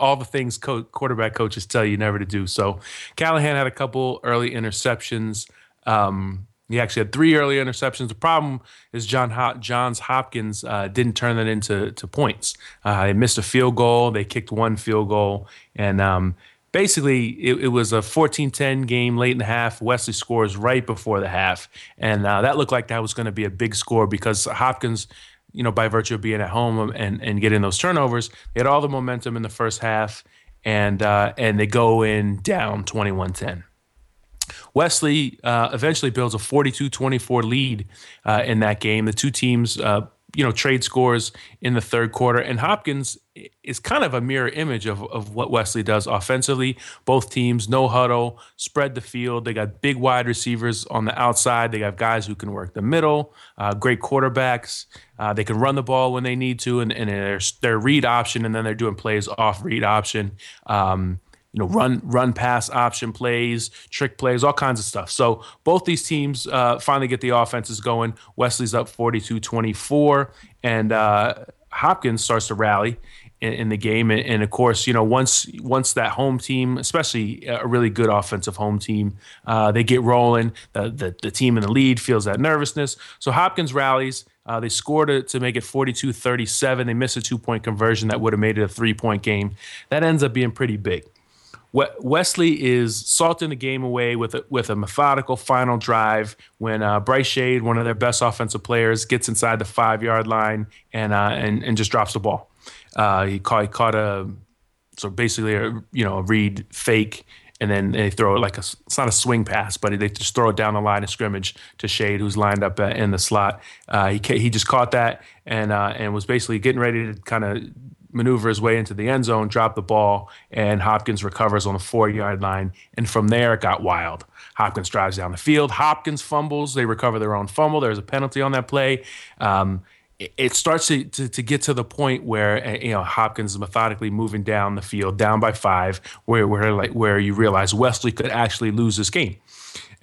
S3: all the things co- quarterback coaches tell you never to do. So Callahan had a couple early interceptions. Um, he actually had three early interceptions. The problem is John Ho- Johns Hopkins uh, didn't turn that into to points. Uh, they missed a field goal. They kicked one field goal, and um, basically, it, it, was a 14-10 game late in the half. Wesley scores right before the half, and uh, that looked like that was going to be a big score because Hopkins, you know, by virtue of being at home and and getting those turnovers, they had all the momentum in the first half, and uh, and they go in down 21-10. Wesley uh, eventually builds a 42-24 lead uh, in that game. The two teams uh, you know trade scores in the third quarter and hopkins is kind of a mirror image of, of what wesley does offensively. Both teams no huddle spread the field. They got big wide receivers on the outside. They got guys who can work the middle uh, great quarterbacks. Uh, they can run the ball when they need to and, and their, read option and then they're doing plays off read option. Um, you know, run run pass option plays, trick plays, all kinds of stuff. So both these teams uh, finally get the offenses going. Wesley's up 42-24, and uh, Hopkins starts to rally in, the game. And, of course, you know, once once that home team, especially a really good offensive home team, uh, they get rolling. The, the, the team in the lead feels that nervousness. So Hopkins rallies. Uh, they scored it to make it 42 37. They missed a two point conversion that would have made it a three point game. That ends up being pretty big. Wesley is salting the game away with a, with a methodical final drive when uh, Bryce Shade, one of their best offensive players, gets inside the five yard line and uh, and and just drops the ball. Uh, he caught he caught a so basically a you know a read fake and then they throw it like a it's not a swing pass, but they just throw it down the line of scrimmage to Shade, who's lined up uh, in the slot. Uh, he he just caught that and uh, and was basically getting ready to kind of maneuver his way into the end zone, drop the ball, and Hopkins recovers on the four yard line. And from there, it got wild. Hopkins drives down the field. Hopkins fumbles. They recover their own fumble. There's a penalty on that play. Um, it, starts to, to, to, get to the point where uh, you know Hopkins is methodically moving down the field, down by five, where where like where you realize Wesley could actually lose this game.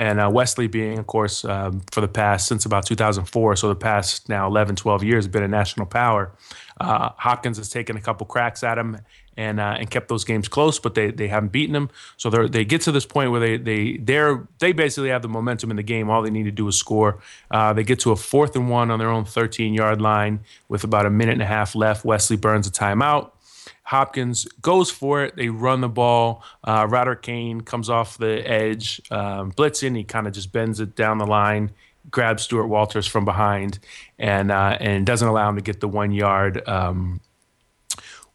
S3: And uh, Wesley being, of course, um, for the past, since about 2004, so the past now 11, 12 years, been a national power. Uh, Hopkins has taken a couple cracks at him and uh, and kept those games close, but they, they haven't beaten them. So they they get to this point where they they they're they basically have the momentum in the game. All they need to do is score. Uh, they get to a fourth and one on their own 13 yard line with about a minute and a half left. Wesley burns a timeout. Hopkins goes for it. They run the ball. Uh, Roderick Kane comes off the edge, um, blitzing. He kind of just bends it down the line grabs Stuart Walters from behind and uh, and doesn't allow him to get the one yard um,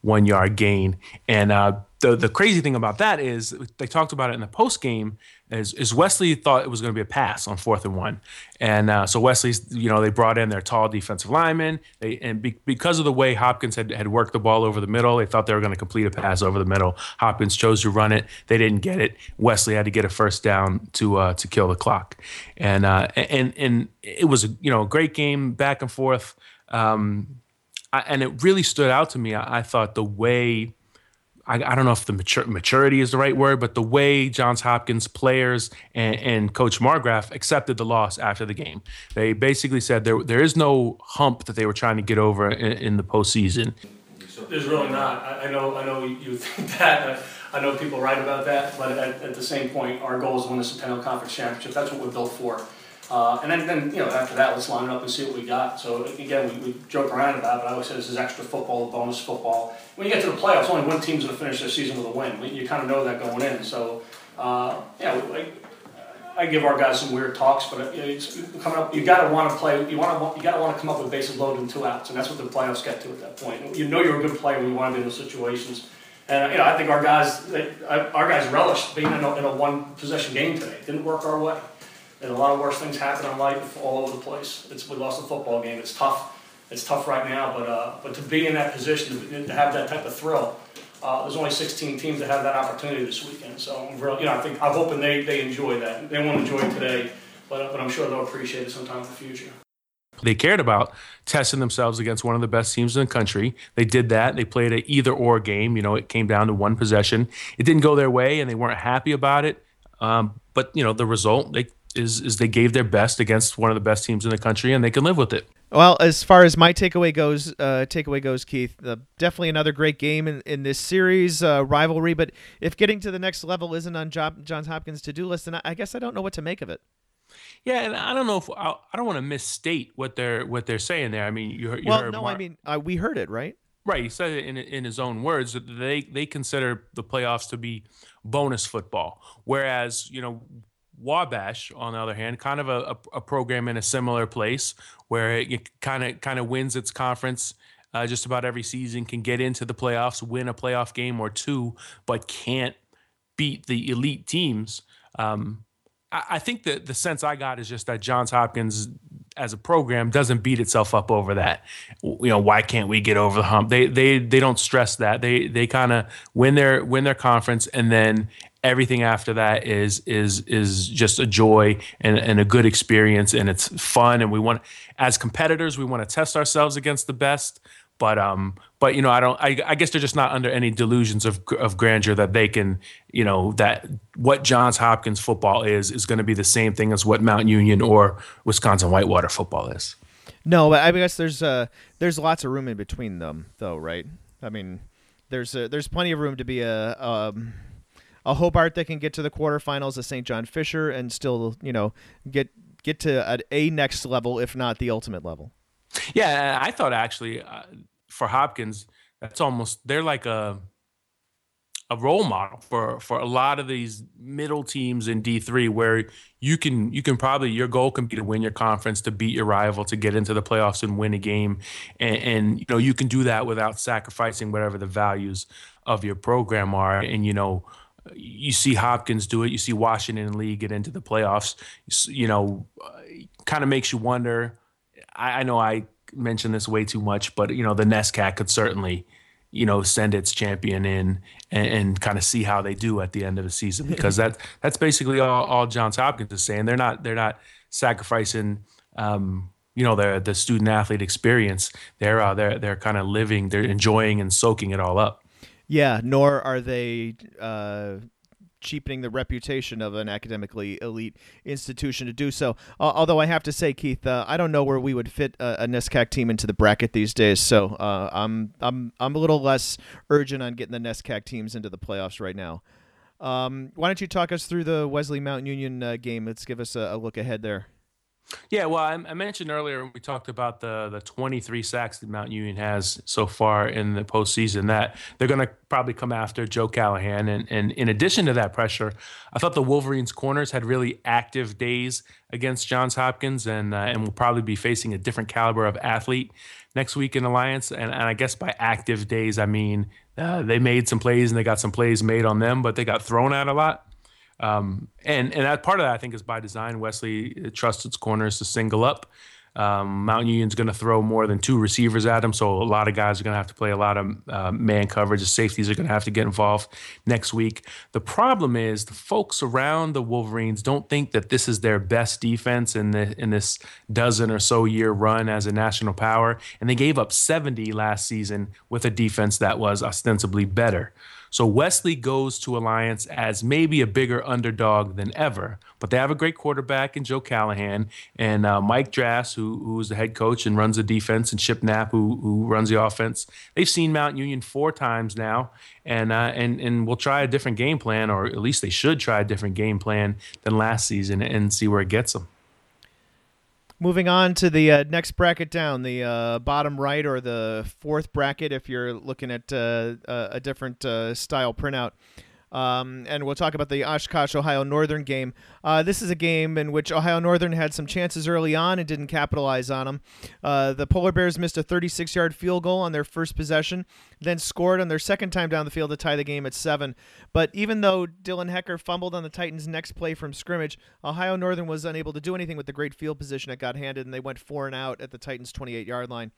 S3: one yard gain. And uh, the the crazy thing about that is they talked about it in the post game is, is Wesley thought it was going to be a pass on fourth and one, and uh, so Wesley's you know they brought in their tall defensive lineman, they, and be, because of the way Hopkins had, had worked the ball over the middle, they thought they were going to complete a pass over the middle. Hopkins chose to run it, they didn't get it. Wesley had to get a first down to uh, to kill the clock, and uh, and and it was a you know a great game back and forth, um, I, and it really stood out to me. I, I thought the way I, I don't know if the mature, maturity is the right word, but the way Johns Hopkins players and, and, Coach Margraff accepted the loss after the game. They basically said there there is no hump that they were trying to get over in, in the postseason.
S6: There's really not. I, I know. I know you think that. I know people write about that, but at, at the same point, our goal is to win the Centennial Conference Championship. That's what we're built for. Uh, and then, then, you know, after that, let's line it up and see what we got. So again, we, we joke around about it, but I always say this is extra football, bonus football. When you get to the playoffs, only one team's going to finish their season with a win. You kind of know that going in. So, uh, yeah, I, I, give our guys some weird talks, but it's coming up. You got to want to play. You want to. You got to want to come up with bases loaded and two outs, and that's what the playoffs get to at that point. You know you're a good player when you want to be in those situations. And you know, I think our guys, they, our guys relished being in a, in a one possession game today. It didn't work our way. And a lot of worse things happen in life all over the place. It's, we lost a football game. It's tough. It's tough right now, but uh, but to be in that position, to, have that type of thrill, uh, there's only 16 teams that have that opportunity this weekend. So I'm real, you know, I think I'm hoping they, they enjoy that. They won't enjoy it today, but but I'm sure they'll appreciate it sometime in the future.
S3: They cared about testing themselves against one of the best teams in the country. They did that. They played an either or game. You know, it came down to one possession. It didn't go their way, and they weren't happy about it. Um, but you know, the result they is is they gave their best against one of the best teams in the country, and they can live with it.
S2: Well, as far as my takeaway goes, uh, takeaway goes, Keith, uh, definitely another great game in, in this series uh, rivalry. But if getting to the next level isn't on Job, Johns Hopkins' to do list, then I guess I don't know what to make of it.
S3: Yeah, and I don't know if I, I don't want to misstate what they're what they're saying there. I mean, you, you
S2: well,
S3: heard
S2: no,
S3: Mark,
S2: I mean uh, we heard it right.
S3: Right, he said it in in his own words that they they consider the playoffs to be bonus football, whereas you know Wabash, on the other hand, kind of a, a, program in a similar place where it kind of kind of wins its conference uh, just about every season, can get into the playoffs, win a playoff game or two, but can't beat the elite teams. Um, I, I think that the sense I got is just that Johns Hopkins as a program doesn't beat itself up over that. You know, why can't we get over the hump? They they they don't stress that. They they kind of win their win their conference and then everything after that is is is just a joy and, and a good experience and it's fun and we want as competitors we want to test ourselves against the best but um but you know i don't i, I guess they're just not under any delusions of of grandeur that they can you know that what johns hopkins football is is going to be the same thing as what mount union or wisconsin whitewater football is.
S2: No but i guess there's uh there's lots of room in between them though right? I mean there's a, there's plenty of room to be a um a Hobart that can get to the quarterfinals, a St. John Fisher, and still, you know, get get to a, a next level, if not the ultimate level.
S3: Yeah, I thought actually uh, for Hopkins, that's almost they're like a a role model for for a lot of these middle teams in D3 where you can you can probably your goal can be to win your conference to beat your rival to get into the playoffs and win a game and, and you know you can do that without sacrificing whatever the values of your program are and you know you see Hopkins do it. You see Washington and Lee get into the playoffs. You know, uh, kind of makes you wonder. I, I, know I mentioned this way too much, but you know, the NESCAC could certainly, you know, send its champion in and, and kind of see how they do at the end of the season because that that's basically all, all Johns Hopkins is saying. They're not they're not sacrificing. Um, you know the the student athlete experience. They're uh, they're they're kind of living. They're enjoying and soaking it all up.
S2: Yeah, nor are they uh, cheapening the reputation of an academically elite institution to do so. Uh, although I have to say, Keith, uh, I don't know where we would fit a, a NESCAC team into the bracket these days. So uh, I'm I'm I'm a little less urgent on getting the NESCAC teams into the playoffs right now. Um, why don't you talk us through the Wesley Mount Union uh, game? Let's give us a, a look ahead there.
S3: Yeah, well, I, I, mentioned earlier we talked about the the 23 sacks that Mount Union has so far in the postseason. That they're going to probably come after Joe Callahan, and and in addition to that pressure, I thought the Wolverines corners had really active days against Johns Hopkins, and uh, and will probably be facing a different caliber of athlete next week in Alliance. And, and I guess by active days, I mean uh, they made some plays and they got some plays made on them, but they got thrown at a lot. Um, and and that part of that I think is by design. Wesley trusts its corners to single up. Um, Mount Union's going to throw more than two receivers at him, so a lot of guys are going to have to play a lot of uh, man coverage. The safeties are going to have to get involved next week. The problem is the folks around the Wolverines don't think that this is their best defense in the in this dozen or so year run as a national power, and they gave up 70 last season with a defense that was ostensibly better. So Wesley goes to Alliance as maybe a bigger underdog than ever, but they have a great quarterback in Joe Callahan and uh, Mike Drass, who who's the head coach and runs the defense, and Chip Knapp, who who runs the offense. They've seen Mount Union four times now, and uh, and and we'll try a different game plan, or at least they should try a different game plan than last season, and see where it gets them.
S2: Moving on to the uh, next bracket down, the uh, bottom right or the fourth bracket, if you're looking at uh, a different uh, style printout. Um, and we'll talk about the Oshkosh Ohio Northern game. Uh, this is a game in which Ohio Northern had some chances early on and didn't capitalize on them. Uh, the Polar Bears missed a 36 yard field goal on their first possession, then scored on their second time down the field to tie the game at seven. But even though Dylan Hecker fumbled on the Titans' next play from scrimmage, Ohio Northern was unable to do anything with the great field position it got handed, and they went four and out at the Titans' 28 yard line.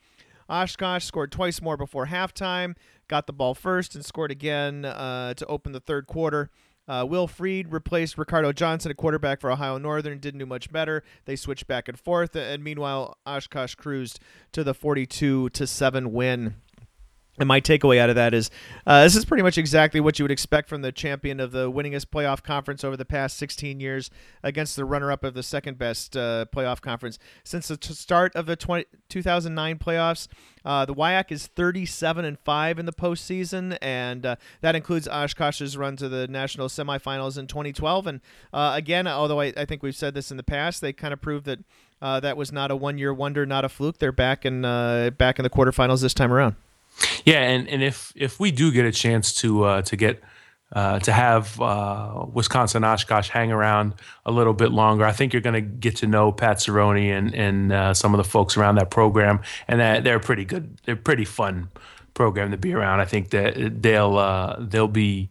S2: Oshkosh scored twice more before halftime, got the ball first, and scored again uh, to open the third quarter. Uh, Will Freed replaced Ricardo Johnson a quarterback for Ohio Northern. Didn't do much better. They switched back and forth, and meanwhile, Oshkosh cruised to the 42 to seven win. And my takeaway out of that is uh, this is pretty much exactly what you would expect from the champion of the winningest playoff conference over the past 16 years against the runner up of the second best uh, playoff conference. Since the t- start of the 20, 2009 playoffs, uh, the WIAC is 37 and 5 in the postseason, and uh, that includes Oshkosh's run to the national semifinals in 2012. And uh, again, although I, I, think we've said this in the past, they kind of proved that uh, that was not a one year wonder, not a fluke. They're back in, back in the quarterfinals this time around.
S3: Yeah, and, and if if we do get a chance to uh, to get uh, to have uh, Wisconsin Oshkosh hang around a little bit longer. I think you're going to get to know Pat Cerroni and and uh, some of the folks around that program, and that they're pretty good. They're pretty fun program to be around. I think that they'll uh, they'll be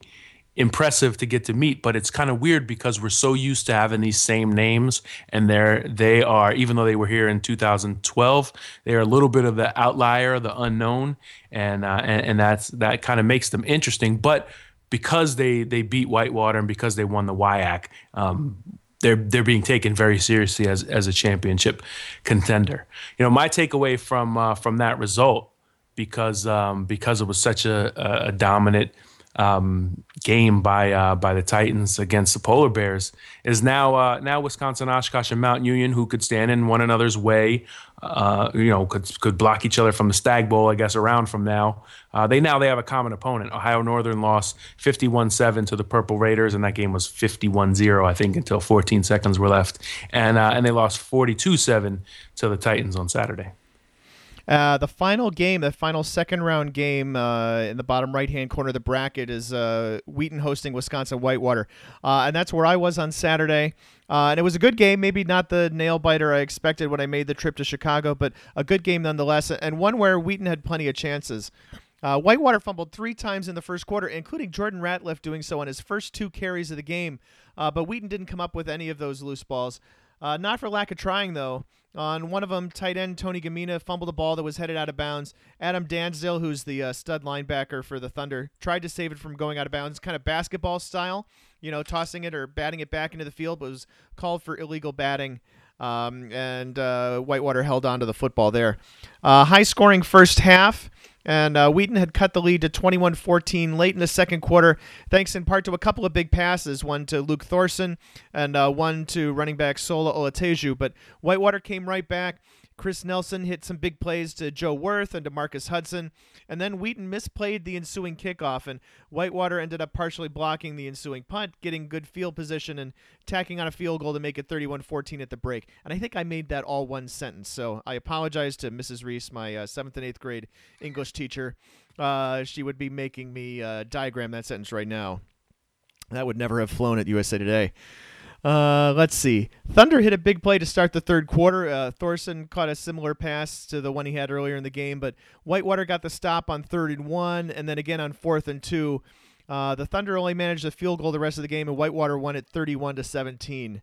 S3: impressive to get to meet, but it's kind of weird because we're so used to having these same names, and they're they are even though they were here in 2012, they're a little bit of the outlier, the unknown, and uh, and, and that's that kind of makes them interesting, but because they they beat Whitewater and because they won the WIAC, um, they're they're being taken very seriously as as a championship contender. You know, my takeaway from uh, from that result because um, because it was such a, a dominant um, game by uh, by the Titans against the Polar Bears is now uh, now Wisconsin Oshkosh and Mount Union who could stand in one another's way, uh, you know, could could block each other from the Stag Bowl, I guess, around from now. Uh, they now they have a common opponent. Ohio Northern lost 51-7 to the Purple Raiders, and that game was 51-0, I think, until 14 seconds were left, and uh, and they lost 42-7 to the Titans on Saturday.
S2: Uh, the final game, the final second round game uh, in the bottom right hand corner of the bracket is uh, Wheaton hosting Wisconsin Whitewater. Uh, and that's where I was on Saturday. Uh, and it was a good game, maybe not the nail biter I expected when I made the trip to Chicago, but a good game nonetheless, and one where Wheaton had plenty of chances. Uh, Whitewater fumbled three times in the first quarter, including Jordan Ratliff doing so on his first two carries of the game. but Wheaton didn't come up with any of those loose balls. not for lack of trying, though. On one of them, tight end Tony Gamina fumbled a ball that was headed out of bounds. Adam Danzil, who's the uh, stud linebacker for the Thunder, tried to save it from going out of bounds, kind of basketball style, you know, tossing it or batting it back into the field, but was called for illegal batting. Um, and uh, Whitewater held on to the football there. Uh, high scoring first half. And uh, Wheaton had cut the lead to 21 14 late in the second quarter, thanks in part to a couple of big passes one to Luke Thorson and uh, one to running back Sola Olateju. But Whitewater came right back. Chris Nelson hit some big plays to Joe Worth and to Marcus Hudson, and then Wheaton misplayed the ensuing kickoff, and Whitewater ended up partially blocking the ensuing punt, getting good field position and tacking on a field goal to make it 31-14 at the break. And I think I made that all one sentence, so I apologize to Mrs. Reese, my uh, seventh and eighth grade English teacher. Uh, she would be making me uh, diagram that sentence right now. That would never have flown at USA Today. Uh, let's see. Thunder hit a big play to start the third quarter. Uh, Thorson caught a similar pass to the one he had earlier in the game, but Whitewater got the stop on third and one, and then again on fourth and two. Uh, the Thunder only managed a field goal the rest of the game, and Whitewater won it 31 to 17.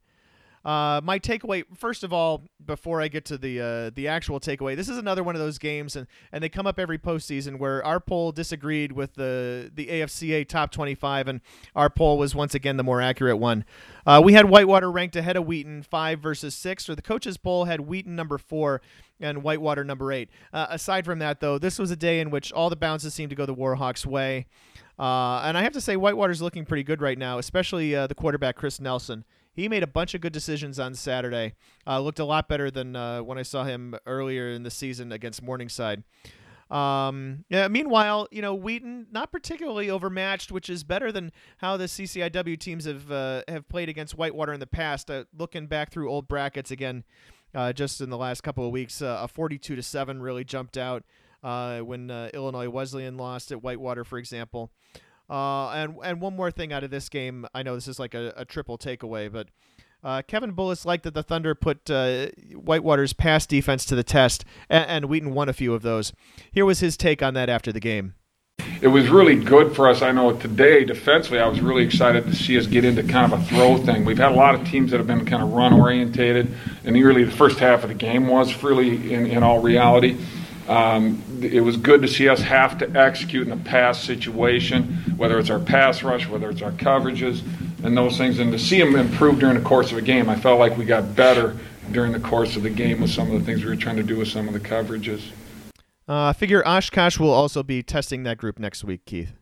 S2: Uh, my takeaway, first of all, before I get to the uh, the actual takeaway, this is another one of those games, and, and they come up every postseason where our poll disagreed with the the AFCA top 25, and our poll was once again the more accurate one. Uh, we had Whitewater ranked ahead of Wheaton, five versus six, or the coaches' poll had Wheaton number four and Whitewater number eight. Uh, aside from that, though, this was a day in which all the bounces seemed to go the Warhawks' way. Uh, and I have to say, Whitewater's looking pretty good right now, especially uh, the quarterback, Chris Nelson. He made a bunch of good decisions on Saturday. Uh, looked a lot better than uh, when I saw him earlier in the season against Morningside. Um, yeah, meanwhile, you know, Wheaton not particularly overmatched, which is better than how the CCIW teams have uh, have played against Whitewater in the past. Uh, looking back through old brackets again, uh, just in the last couple of weeks, uh, a 42 to seven really jumped out uh, when uh, Illinois Wesleyan lost at Whitewater, for example. Uh, and and one more thing out of this game, I know this is like a, a triple takeaway, but uh, Kevin Bullis liked that the Thunder put uh, Whitewater's pass defense to the test, and, and Wheaton won a few of those. Here was his take on that after the game.
S7: It was really good for us. I know today, defensively, I was really excited to see us get into kind of a throw thing. We've had a lot of teams that have been kind of run orientated, and really the first half of the game was really, in, in all reality. Um, it was good to see us have to execute in a pass situation, whether it's our pass rush, whether it's our coverages, and those things. And to see them improve during the course of a game, I felt like we got better during the course of the game with some of the things we were trying to do with some of the coverages.
S2: Uh, I figure Oshkosh will also be testing that group next week, Keith.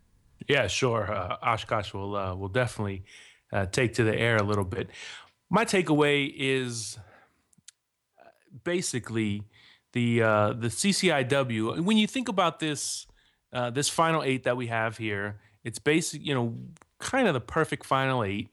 S3: Yeah, sure. Uh, Oshkosh will uh, will definitely uh, take to the air a little bit. My takeaway is uh, basically the uh, the CCIW. When you think about this uh, this final eight that we have here, it's basic, you know, kind of the perfect final eight.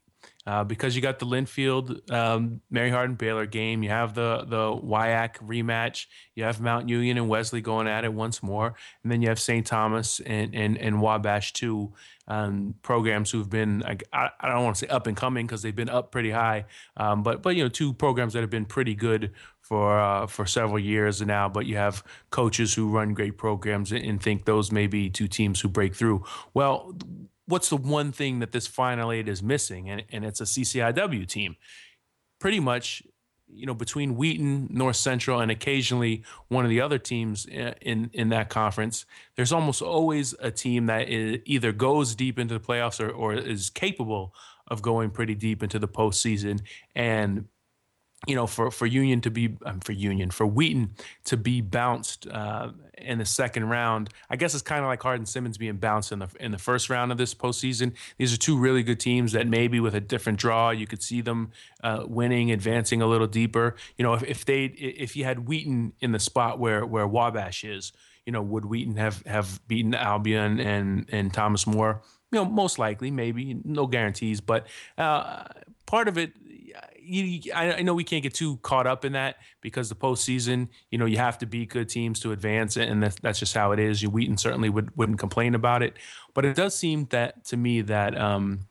S3: uh, because you got the Linfield um, Mary Hardin Baylor game. You have the the WIAC rematch. You have Mount Union and Wesley going at it once more, and then you have St. Thomas and and, and Wabash too. Um, programs who've been I, I don't want to say up and coming because they've been up pretty high, um, but but you know two programs that have been pretty good for uh, for several years now. But you have coaches who run great programs and think those may be two teams who break through. Well, what's the one thing that this final eight is missing? And, and it's a CCIW team. Pretty much, you know, between Wheaton, North Central, and occasionally one of the other teams in in that conference, there's almost always a team that either goes deep into the playoffs or, or is capable of going pretty deep into the postseason. And you know, for for Union to be um, for Union for Wheaton to be bounced uh, in the second round, I guess it's kind of like Hardin Simmons being bounced in the in the first round of this postseason. These are two really good teams that maybe with a different draw, you could see them uh, winning, advancing a little deeper. You know, if, if they if you had Wheaton in the spot where where Wabash is, you know, would Wheaton have have beaten Albion and and Thomas More? You know, most likely, maybe no guarantees, but uh, part of it you, I, know we can't get too caught up in that because the postseason, you know, you have to beat good teams to advance, and that's, that's just how it is. You Wheaton certainly would wouldn't complain about it, but it does seem that to me that um,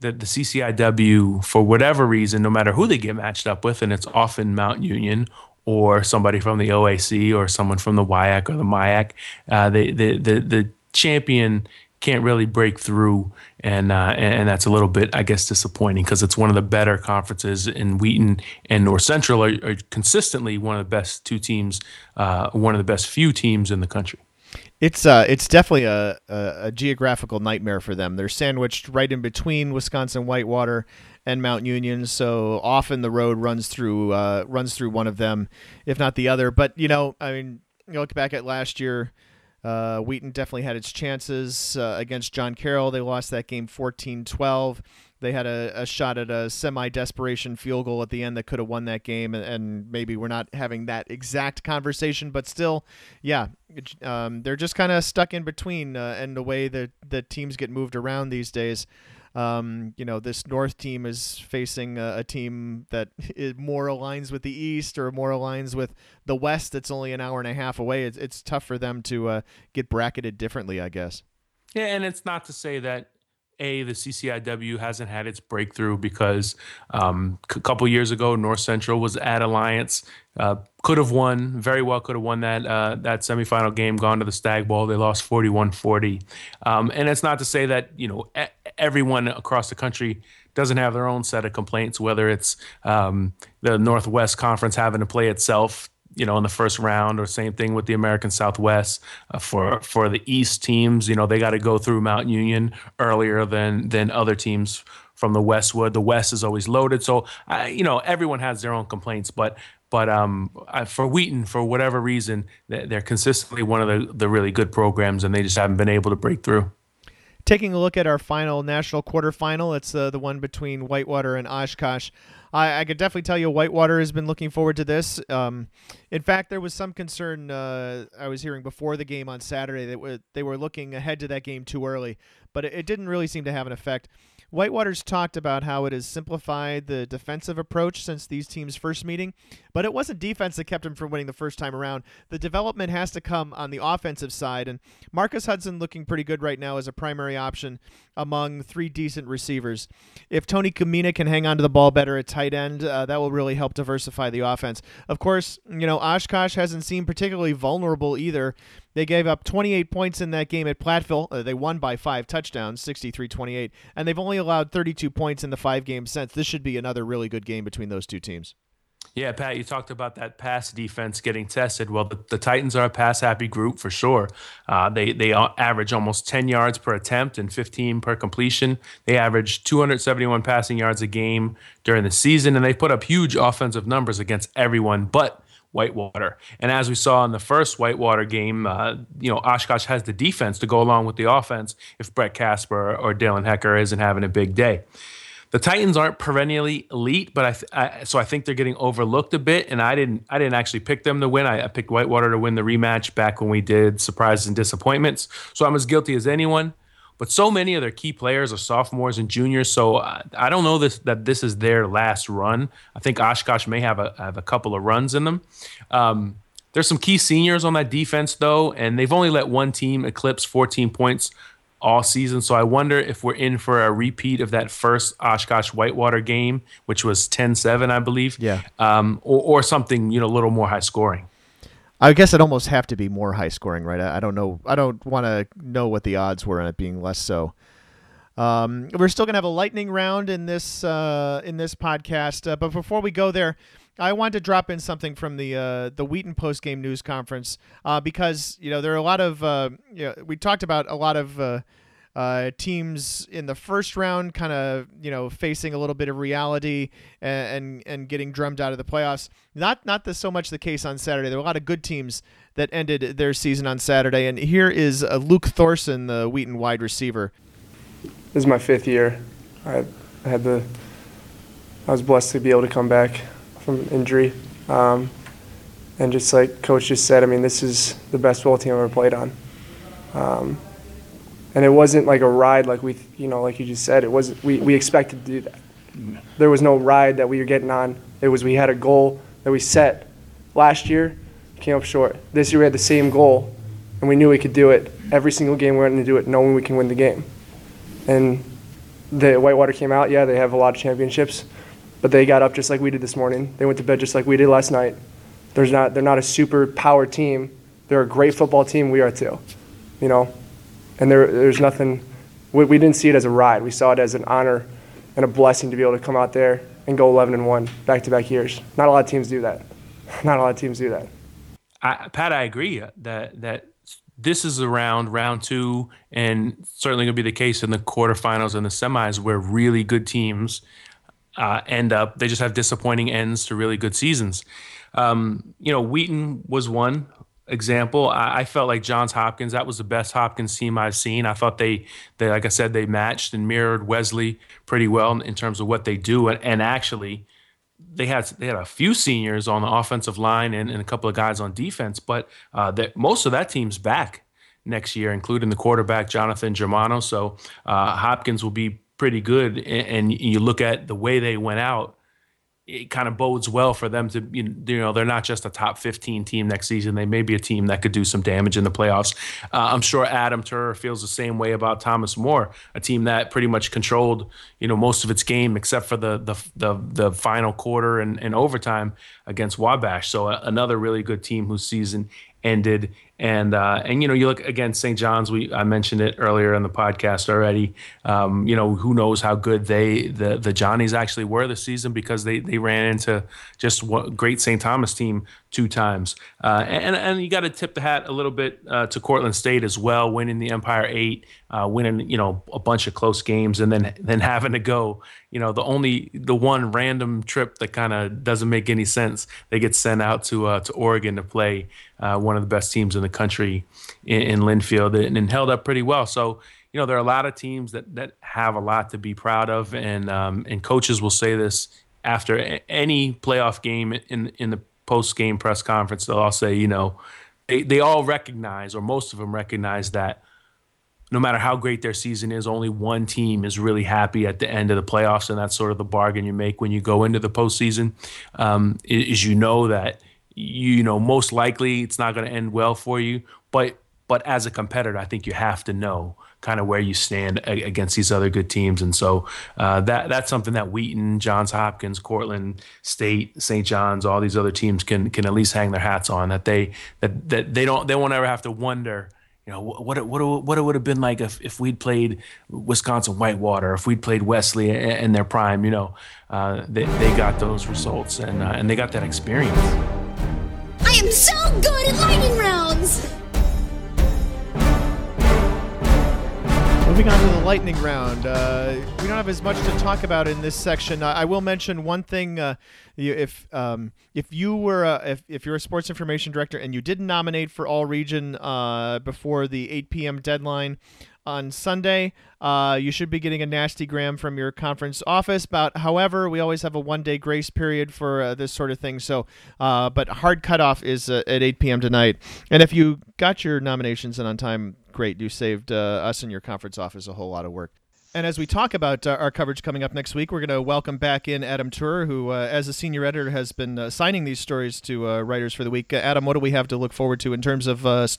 S3: that the CCIW, for whatever reason, no matter who they get matched up with, and it's often Mount Union or somebody from the OAC or someone from the WIAC or the MIAC, uh, the the the champion can't really break through, and uh, and that's a little bit, I guess, disappointing because it's one of the better conferences. In Wheaton and North Central are, are consistently one of the best two teams, uh, one of the best few teams in the country.
S2: It's uh, it's definitely a, a, a, geographical nightmare for them. They're sandwiched right in between Wisconsin Whitewater and Mount Union, so often the road runs through uh, runs through one of them, if not the other. But you know, I mean, you look back at last year uh, Wheaton definitely had its chances uh, against John Carroll. They lost that game 14 12. They had a, a shot at a semi desperation field goal at the end that could have won that game. And, and, maybe we're not having that exact conversation, but still, yeah, um, they're just kind of stuck in between. Uh, and the way that the teams get moved around these days. Um, you know, this North team is facing a, a team that more aligns with the East or more aligns with the West. That's only an hour and a half away. It's, it's tough for them to uh, get bracketed differently, I guess.
S3: Yeah, and it's not to say that a the CCIW hasn't had its breakthrough because um, a couple years ago North Central was at Alliance, uh, could have won very well, could have won that uh, that semifinal game, gone to the Stag Bowl. They lost 41-40, um, and it's not to say that you know everyone across the country doesn't have their own set of complaints, whether it's um, the Northwest Conference having to play itself you know, in the first round, or same thing with the American Southwest. Uh, for for the East teams, you know, they got to go through Mount Union earlier than than other teams from the Westwood. The West is always loaded, so uh, you know everyone has their own complaints, but. But um, for Wheaton, for whatever reason, they're consistently one of the, the really good programs, and they just haven't been able to break through
S2: taking a look at our final national quarterfinal, it's uh, the one between Whitewater and Oshkosh. I, I could definitely tell you Whitewater has been looking forward to this. Um, in fact, there was some concern uh, I was hearing before the game on Saturday that w- they were looking ahead to that game too early, but it, it didn't really seem to have an effect. Whitewater's talked about how it has simplified the defensive approach since these teams' first meeting, but it wasn't defense that kept them from winning the first time around. The development has to come on the offensive side, and Marcus Hudson looking pretty good right now as a primary option among three decent receivers. If Tony Kamina can hang on to the ball better at tight end, uh, that will really help diversify the offense. Of course, you know, Oshkosh hasn't seemed particularly vulnerable either. They gave up 28 points in that game at Platteville. Uh, they won by five touchdowns, 63 28, and they've only allowed 32 points in the five games since. This should be another really good game between those two teams.
S3: Yeah, Pat, you talked about that pass defense getting tested. Well, the, the Titans are a pass happy group for sure. Uh, they they average almost 10 yards per attempt and 15 per completion. They average 271 passing yards a game during the season, and they put up huge offensive numbers against everyone but Whitewater. And as we saw in the first Whitewater game, uh, you know, Oshkosh has the defense to go along with the offense if Brett Kasper or Dalen Hecker isn't having a big day. The Titans aren't perennially elite, but I, th- I, so I think they're getting overlooked a bit. And I didn't I didn't actually pick them to win. I, I picked Whitewater to win the rematch back when we did surprises and disappointments. So I'm as guilty as anyone. but so many of their key players are sophomores and juniors. So I, I don't know this that this is their last run. I think Oshkosh may have a have a couple of runs in them. Um, there's some key seniors on that defense though, and they've only let one team eclipse 14 points all season. So I wonder if we're in for a repeat of that first Oshkosh Whitewater game, which was 10-7, I believe.
S2: Yeah.
S3: Um, or, or something you know a little more high scoring.
S2: I guess it almost have to be more high scoring, right? I, I don't know. I don't want to know what the odds were on it being less so. Um, we're still gonna have a lightning round in this uh, in this podcast, uh, but before we go there, I want to drop in something from the uh, the Wheaton post game news conference uh, because you know there are a lot of uh, you know, we talked about a lot of uh, uh, teams in the first round kind of you know facing a little bit of reality and, and, and getting drummed out of the playoffs. Not not the, so much the case on Saturday. There were a lot of good teams that ended their season on Saturday, and here is uh, Luke Thorson, the Wheaton wide receiver.
S8: This is my fifth year. I had the I was blessed to be able to come back from injury. Um, and just like coach just said, I mean, this is the best football team I've ever played on. Um, and it wasn't like a ride like we, you know, like you just said. It wasn't. We, we expected to do that. There was no ride that we were getting on. It was we had a goal that we set last year, came up short. This year we had the same goal, and we knew we could do it. Every single game we went to do it, knowing we can win the game. And the Whitewater came out. Yeah, they have a lot of championships but they got up just like we did this morning. They went to bed just like we did last night. There's not, they're not a super power team. They're a great football team. We are too, you know. And there, there's nothing. We, we didn't see it as a ride. We saw it as an honor and a blessing to be able to come out there and go 11 and one back to back years. Not a lot of teams do that. Not a lot of teams do that.
S3: I, Pat, I agree that that this is around round two, and certainly going to be the case in the quarterfinals and the semis, where really good teams uh, end up they just have disappointing ends to really good seasons. Um, you know, Wheaton was one example. I, I, felt like Johns Hopkins that was the best Hopkins team I've seen. I thought they, they like I said, they matched and mirrored Wesley pretty well in terms of what they do, and, and actually. They had they had a few seniors on the offensive line and, and a couple of guys on defense, but uh, that most of that team's back next year, including the quarterback Jonathan Germano. So uh, Hopkins will be pretty good, and, you look at the way they went out, it kind of bodes well for them to you know they're not just a top 15 team next season. They may be a team that could do some damage in the playoffs. Uh, i'm sure adam Turer feels the same way about Thomas More a team that pretty much controlled you know most of its game except for the the the, the final quarter and, and overtime against wabash. So uh, another really good team whose season ended and uh, and you know you look again St. John's we I mentioned it earlier in the podcast already um, you know who knows how good they the the Johnnies actually were this season because they they ran into just what great St. Thomas team two times. Uh, and and you got to tip the hat a little bit uh, to Cortland State as well winning the Empire 8 uh, winning you know a bunch of close games and then then having to go you know the only the one random trip that kind of doesn't make any sense they get sent out to uh, to Oregon to play uh, one of the best teams in the country in, in Linfield and, and, held up pretty well. So you know there are a lot of teams that that have a lot to be proud of and um, and coaches will say this after any playoff game in in the post game press conference they'll all say you know they, they all recognize or most of them recognize that no matter how great their season is, only one team is really happy at the end of the playoffs, and that's sort of the bargain you make when you go into the postseason. Um, is you know that you know most likely it's not going to end well for you, but but as a competitor, I think you have to know kind of where you stand against these other good teams, and so uh, that that's something that Wheaton, Johns Hopkins, Cortland State, St. John's, all these other teams can can at least hang their hats on that they that that they don't they won't ever have to wonder you know what what what it would have been like if, if we'd played Wisconsin Whitewater, if we'd played Wesley in their prime. You know, uh, they they got those results and uh, and they got that experience.
S9: I am so good at lightning rounds.
S2: Moving on to the lightning round. Uh, we don't have as much to talk about in this section. I will mention one thing. Uh, if um, if you were uh, if, if you're a sports information director and you didn't nominate for all region uh, before the 8 p.m. deadline, on Sunday. Uh, you should be getting a nasty gram from your conference office. About, however, we always have a one day grace period for uh, this sort of thing. So, uh, but hard cutoff is uh, at 8 p.m. tonight. And if you got your nominations in on time, great. You saved uh, us and your conference office a whole lot of work. And as we talk about uh, our coverage coming up next week, we're going to welcome back in Adam Turer, who, uh, as a senior editor, has been uh, signing these stories to uh, writers for the week. Adam, what do we have to look forward to in terms of playoff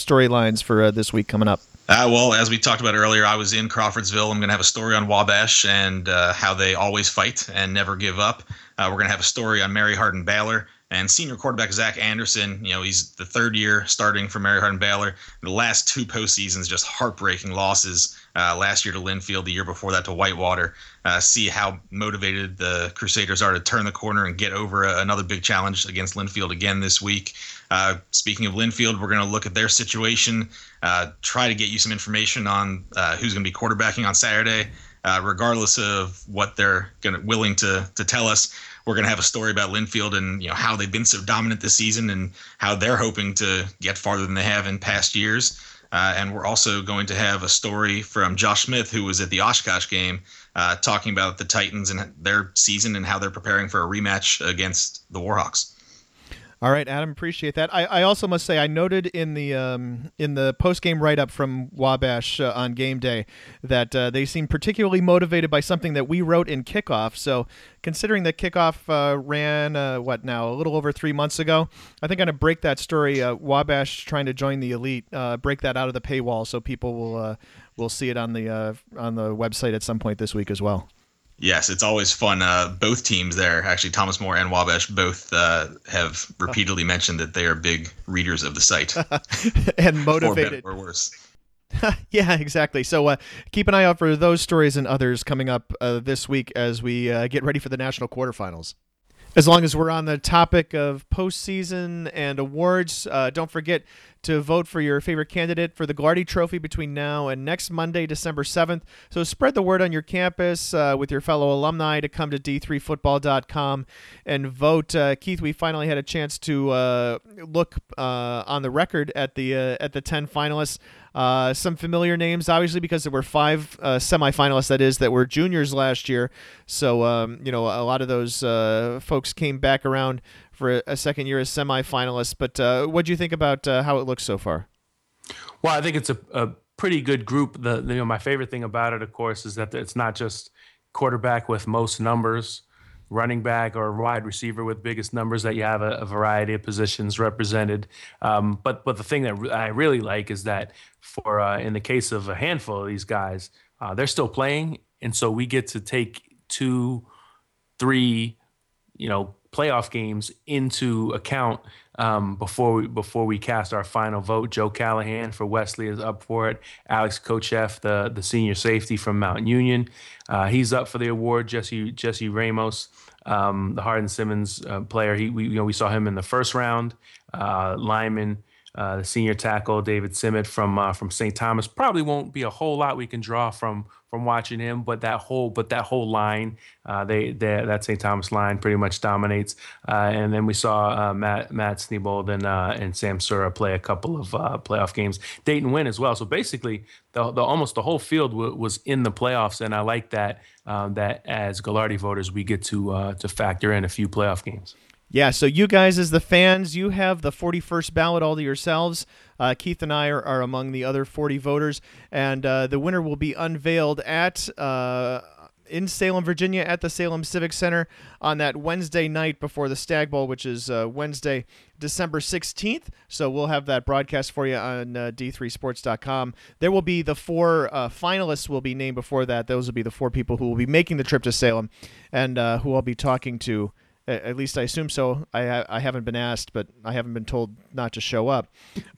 S2: storylines for this week coming up?
S5: Uh, well, as we talked about earlier, I was in Crawfordsville. I'm going to have a story on Wabash and uh, how they always fight and never give up. Uh, we're going to have a story on Mary Hardin Baylor. And senior quarterback Zach Anderson, you know, he's the third year starting for Mary Hardin Baylor. The last two postseasons, just heartbreaking losses. Uh, last year to Linfield, the year before that to Whitewater. Uh, see how motivated the Crusaders are to turn the corner and get over a, another big challenge against Linfield again this week. Uh, speaking of Linfield, we're going to look at their situation, uh, try to get you some information on uh, who's going to be quarterbacking on Saturday. Uh, regardless of what they're to willing to to tell us, we're going to have a story about Linfield and you know how they've been so dominant this season and how they're hoping to get farther than they have in past years. Uh, and we're also going to have a story from Josh Smith, who was at the Oshkosh game, uh, talking about the Titans and their season and how they're preparing for a rematch against the Warhawks.
S2: All right, Adam, appreciate that. I, I also must say I noted in the um, in the post game write up from Wabash uh, on game day that uh, they seem particularly motivated by something that we wrote in kickoff. So considering that kickoff uh, ran uh, what now a little over three months ago, I think I'm gonna break that story. Uh, Wabash trying to join the elite, uh, break that out of the paywall so people will will see it on the on the website at some point this week as well.
S5: Yes, it's always fun. Uh, both teams there, actually, Thomas More and Wabash, both uh, have repeatedly mentioned that they are big readers of the site
S2: and motivated,
S5: or worse.
S2: yeah, exactly. So uh, keep an eye out for those stories and others coming up uh, this week as we uh, get ready for the national quarterfinals. As long as we're on the topic of postseason and awards, uh, don't forget to vote for your favorite candidate for the Gagliardi Trophy between now and next Monday, December 7th. So spread the word on your campus uh, with your fellow alumni to come to d3football.com and vote. Uh, Keith, we finally had a chance to uh, look uh, on the record at the uh, at the 10 finalists. Uh, some familiar names, obviously, because there were five uh, semifinalists, that is, that were juniors last year. So, um, you know, a lot of those uh, folks came back around for a, second year as semifinalists. But uh, what do you think about uh, how it looks so far?
S3: Well, I think it's a, a pretty good group. The, you know, my favorite thing about it, of course, is that it's not just quarterback with most numbers running back or wide receiver with biggest numbers that you have a, a variety of positions represented. Um, but but the thing that I really like is that for uh, in the case of a handful of these guys, uh, they're still playing, and so we get to take two, three, you know, playoff games into account um, before we before we cast our final vote. Joe Callahan for Wesley is up for it. Alex Kocheff, the the senior safety from Mount Union, uh, he's up for the award. Jesse Jesse Ramos, um, the Hardin Simmons uh, player, he we you know we saw him in the first round. Uh, Lyman uh, the senior tackle David Simmet from uh, from St. Thomas probably won't be a whole lot we can draw from from watching him, but that whole but that whole line, uh, they, they, that St. Thomas line pretty much dominates. Uh, and then we saw uh, Matt Matt Sneebold and uh, and Sam Sura play a couple of playoff games. Dayton win as well. So basically, the, the almost the whole field w- was in the playoffs, and I like that um, that as Gagliardi voters we get to to factor in a few playoff games.
S2: Yeah, so you guys, as the fans, you have the 41st ballot all to yourselves. Uh, Keith and I are, are, among the other 40 voters, and uh, the winner will be unveiled at uh, in Salem, Virginia, at the Salem Civic Center on that Wednesday night before the Stag Bowl, which is uh, Wednesday, December 16th. So we'll have that broadcast for you on uh, d3sports.com. There will be the four uh, finalists will be named before that. Those will be the four people who will be making the trip to Salem, and who I'll be talking to at least I assume so. I I haven't been asked, but I haven't been told not to show up.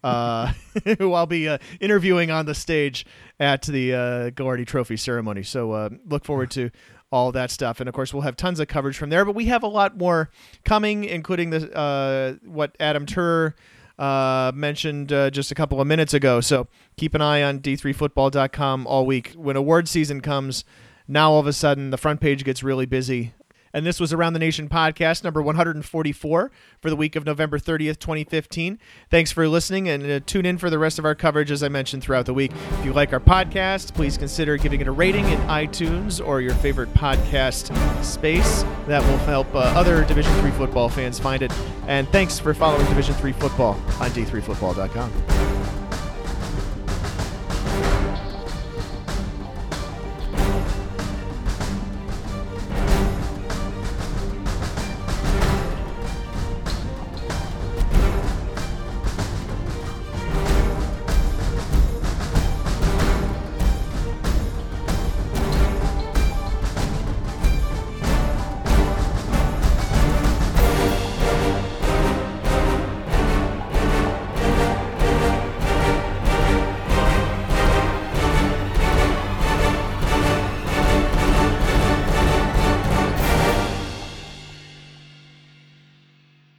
S2: Uh, who I'll be uh, interviewing on the stage at the uh, Trophy ceremony. So uh, look forward to all that stuff, and of course we'll have tons of coverage from there. But we have a lot more coming, including the uh, what Adam Turer uh, mentioned uh, just a couple of minutes ago. So keep an eye on d3football.com all week. When award season comes, now all of a sudden the front page gets really busy And this was Around the Nation podcast number 144 for the week of November 30th, 2015. Thanks for listening and uh, tune in for the rest of our coverage, as I mentioned, throughout the week. If you like our podcast, please consider giving it a rating in iTunes or your favorite podcast space. That will help uh, other Division Three football fans find it. And thanks for following Division Three football on d3football.com.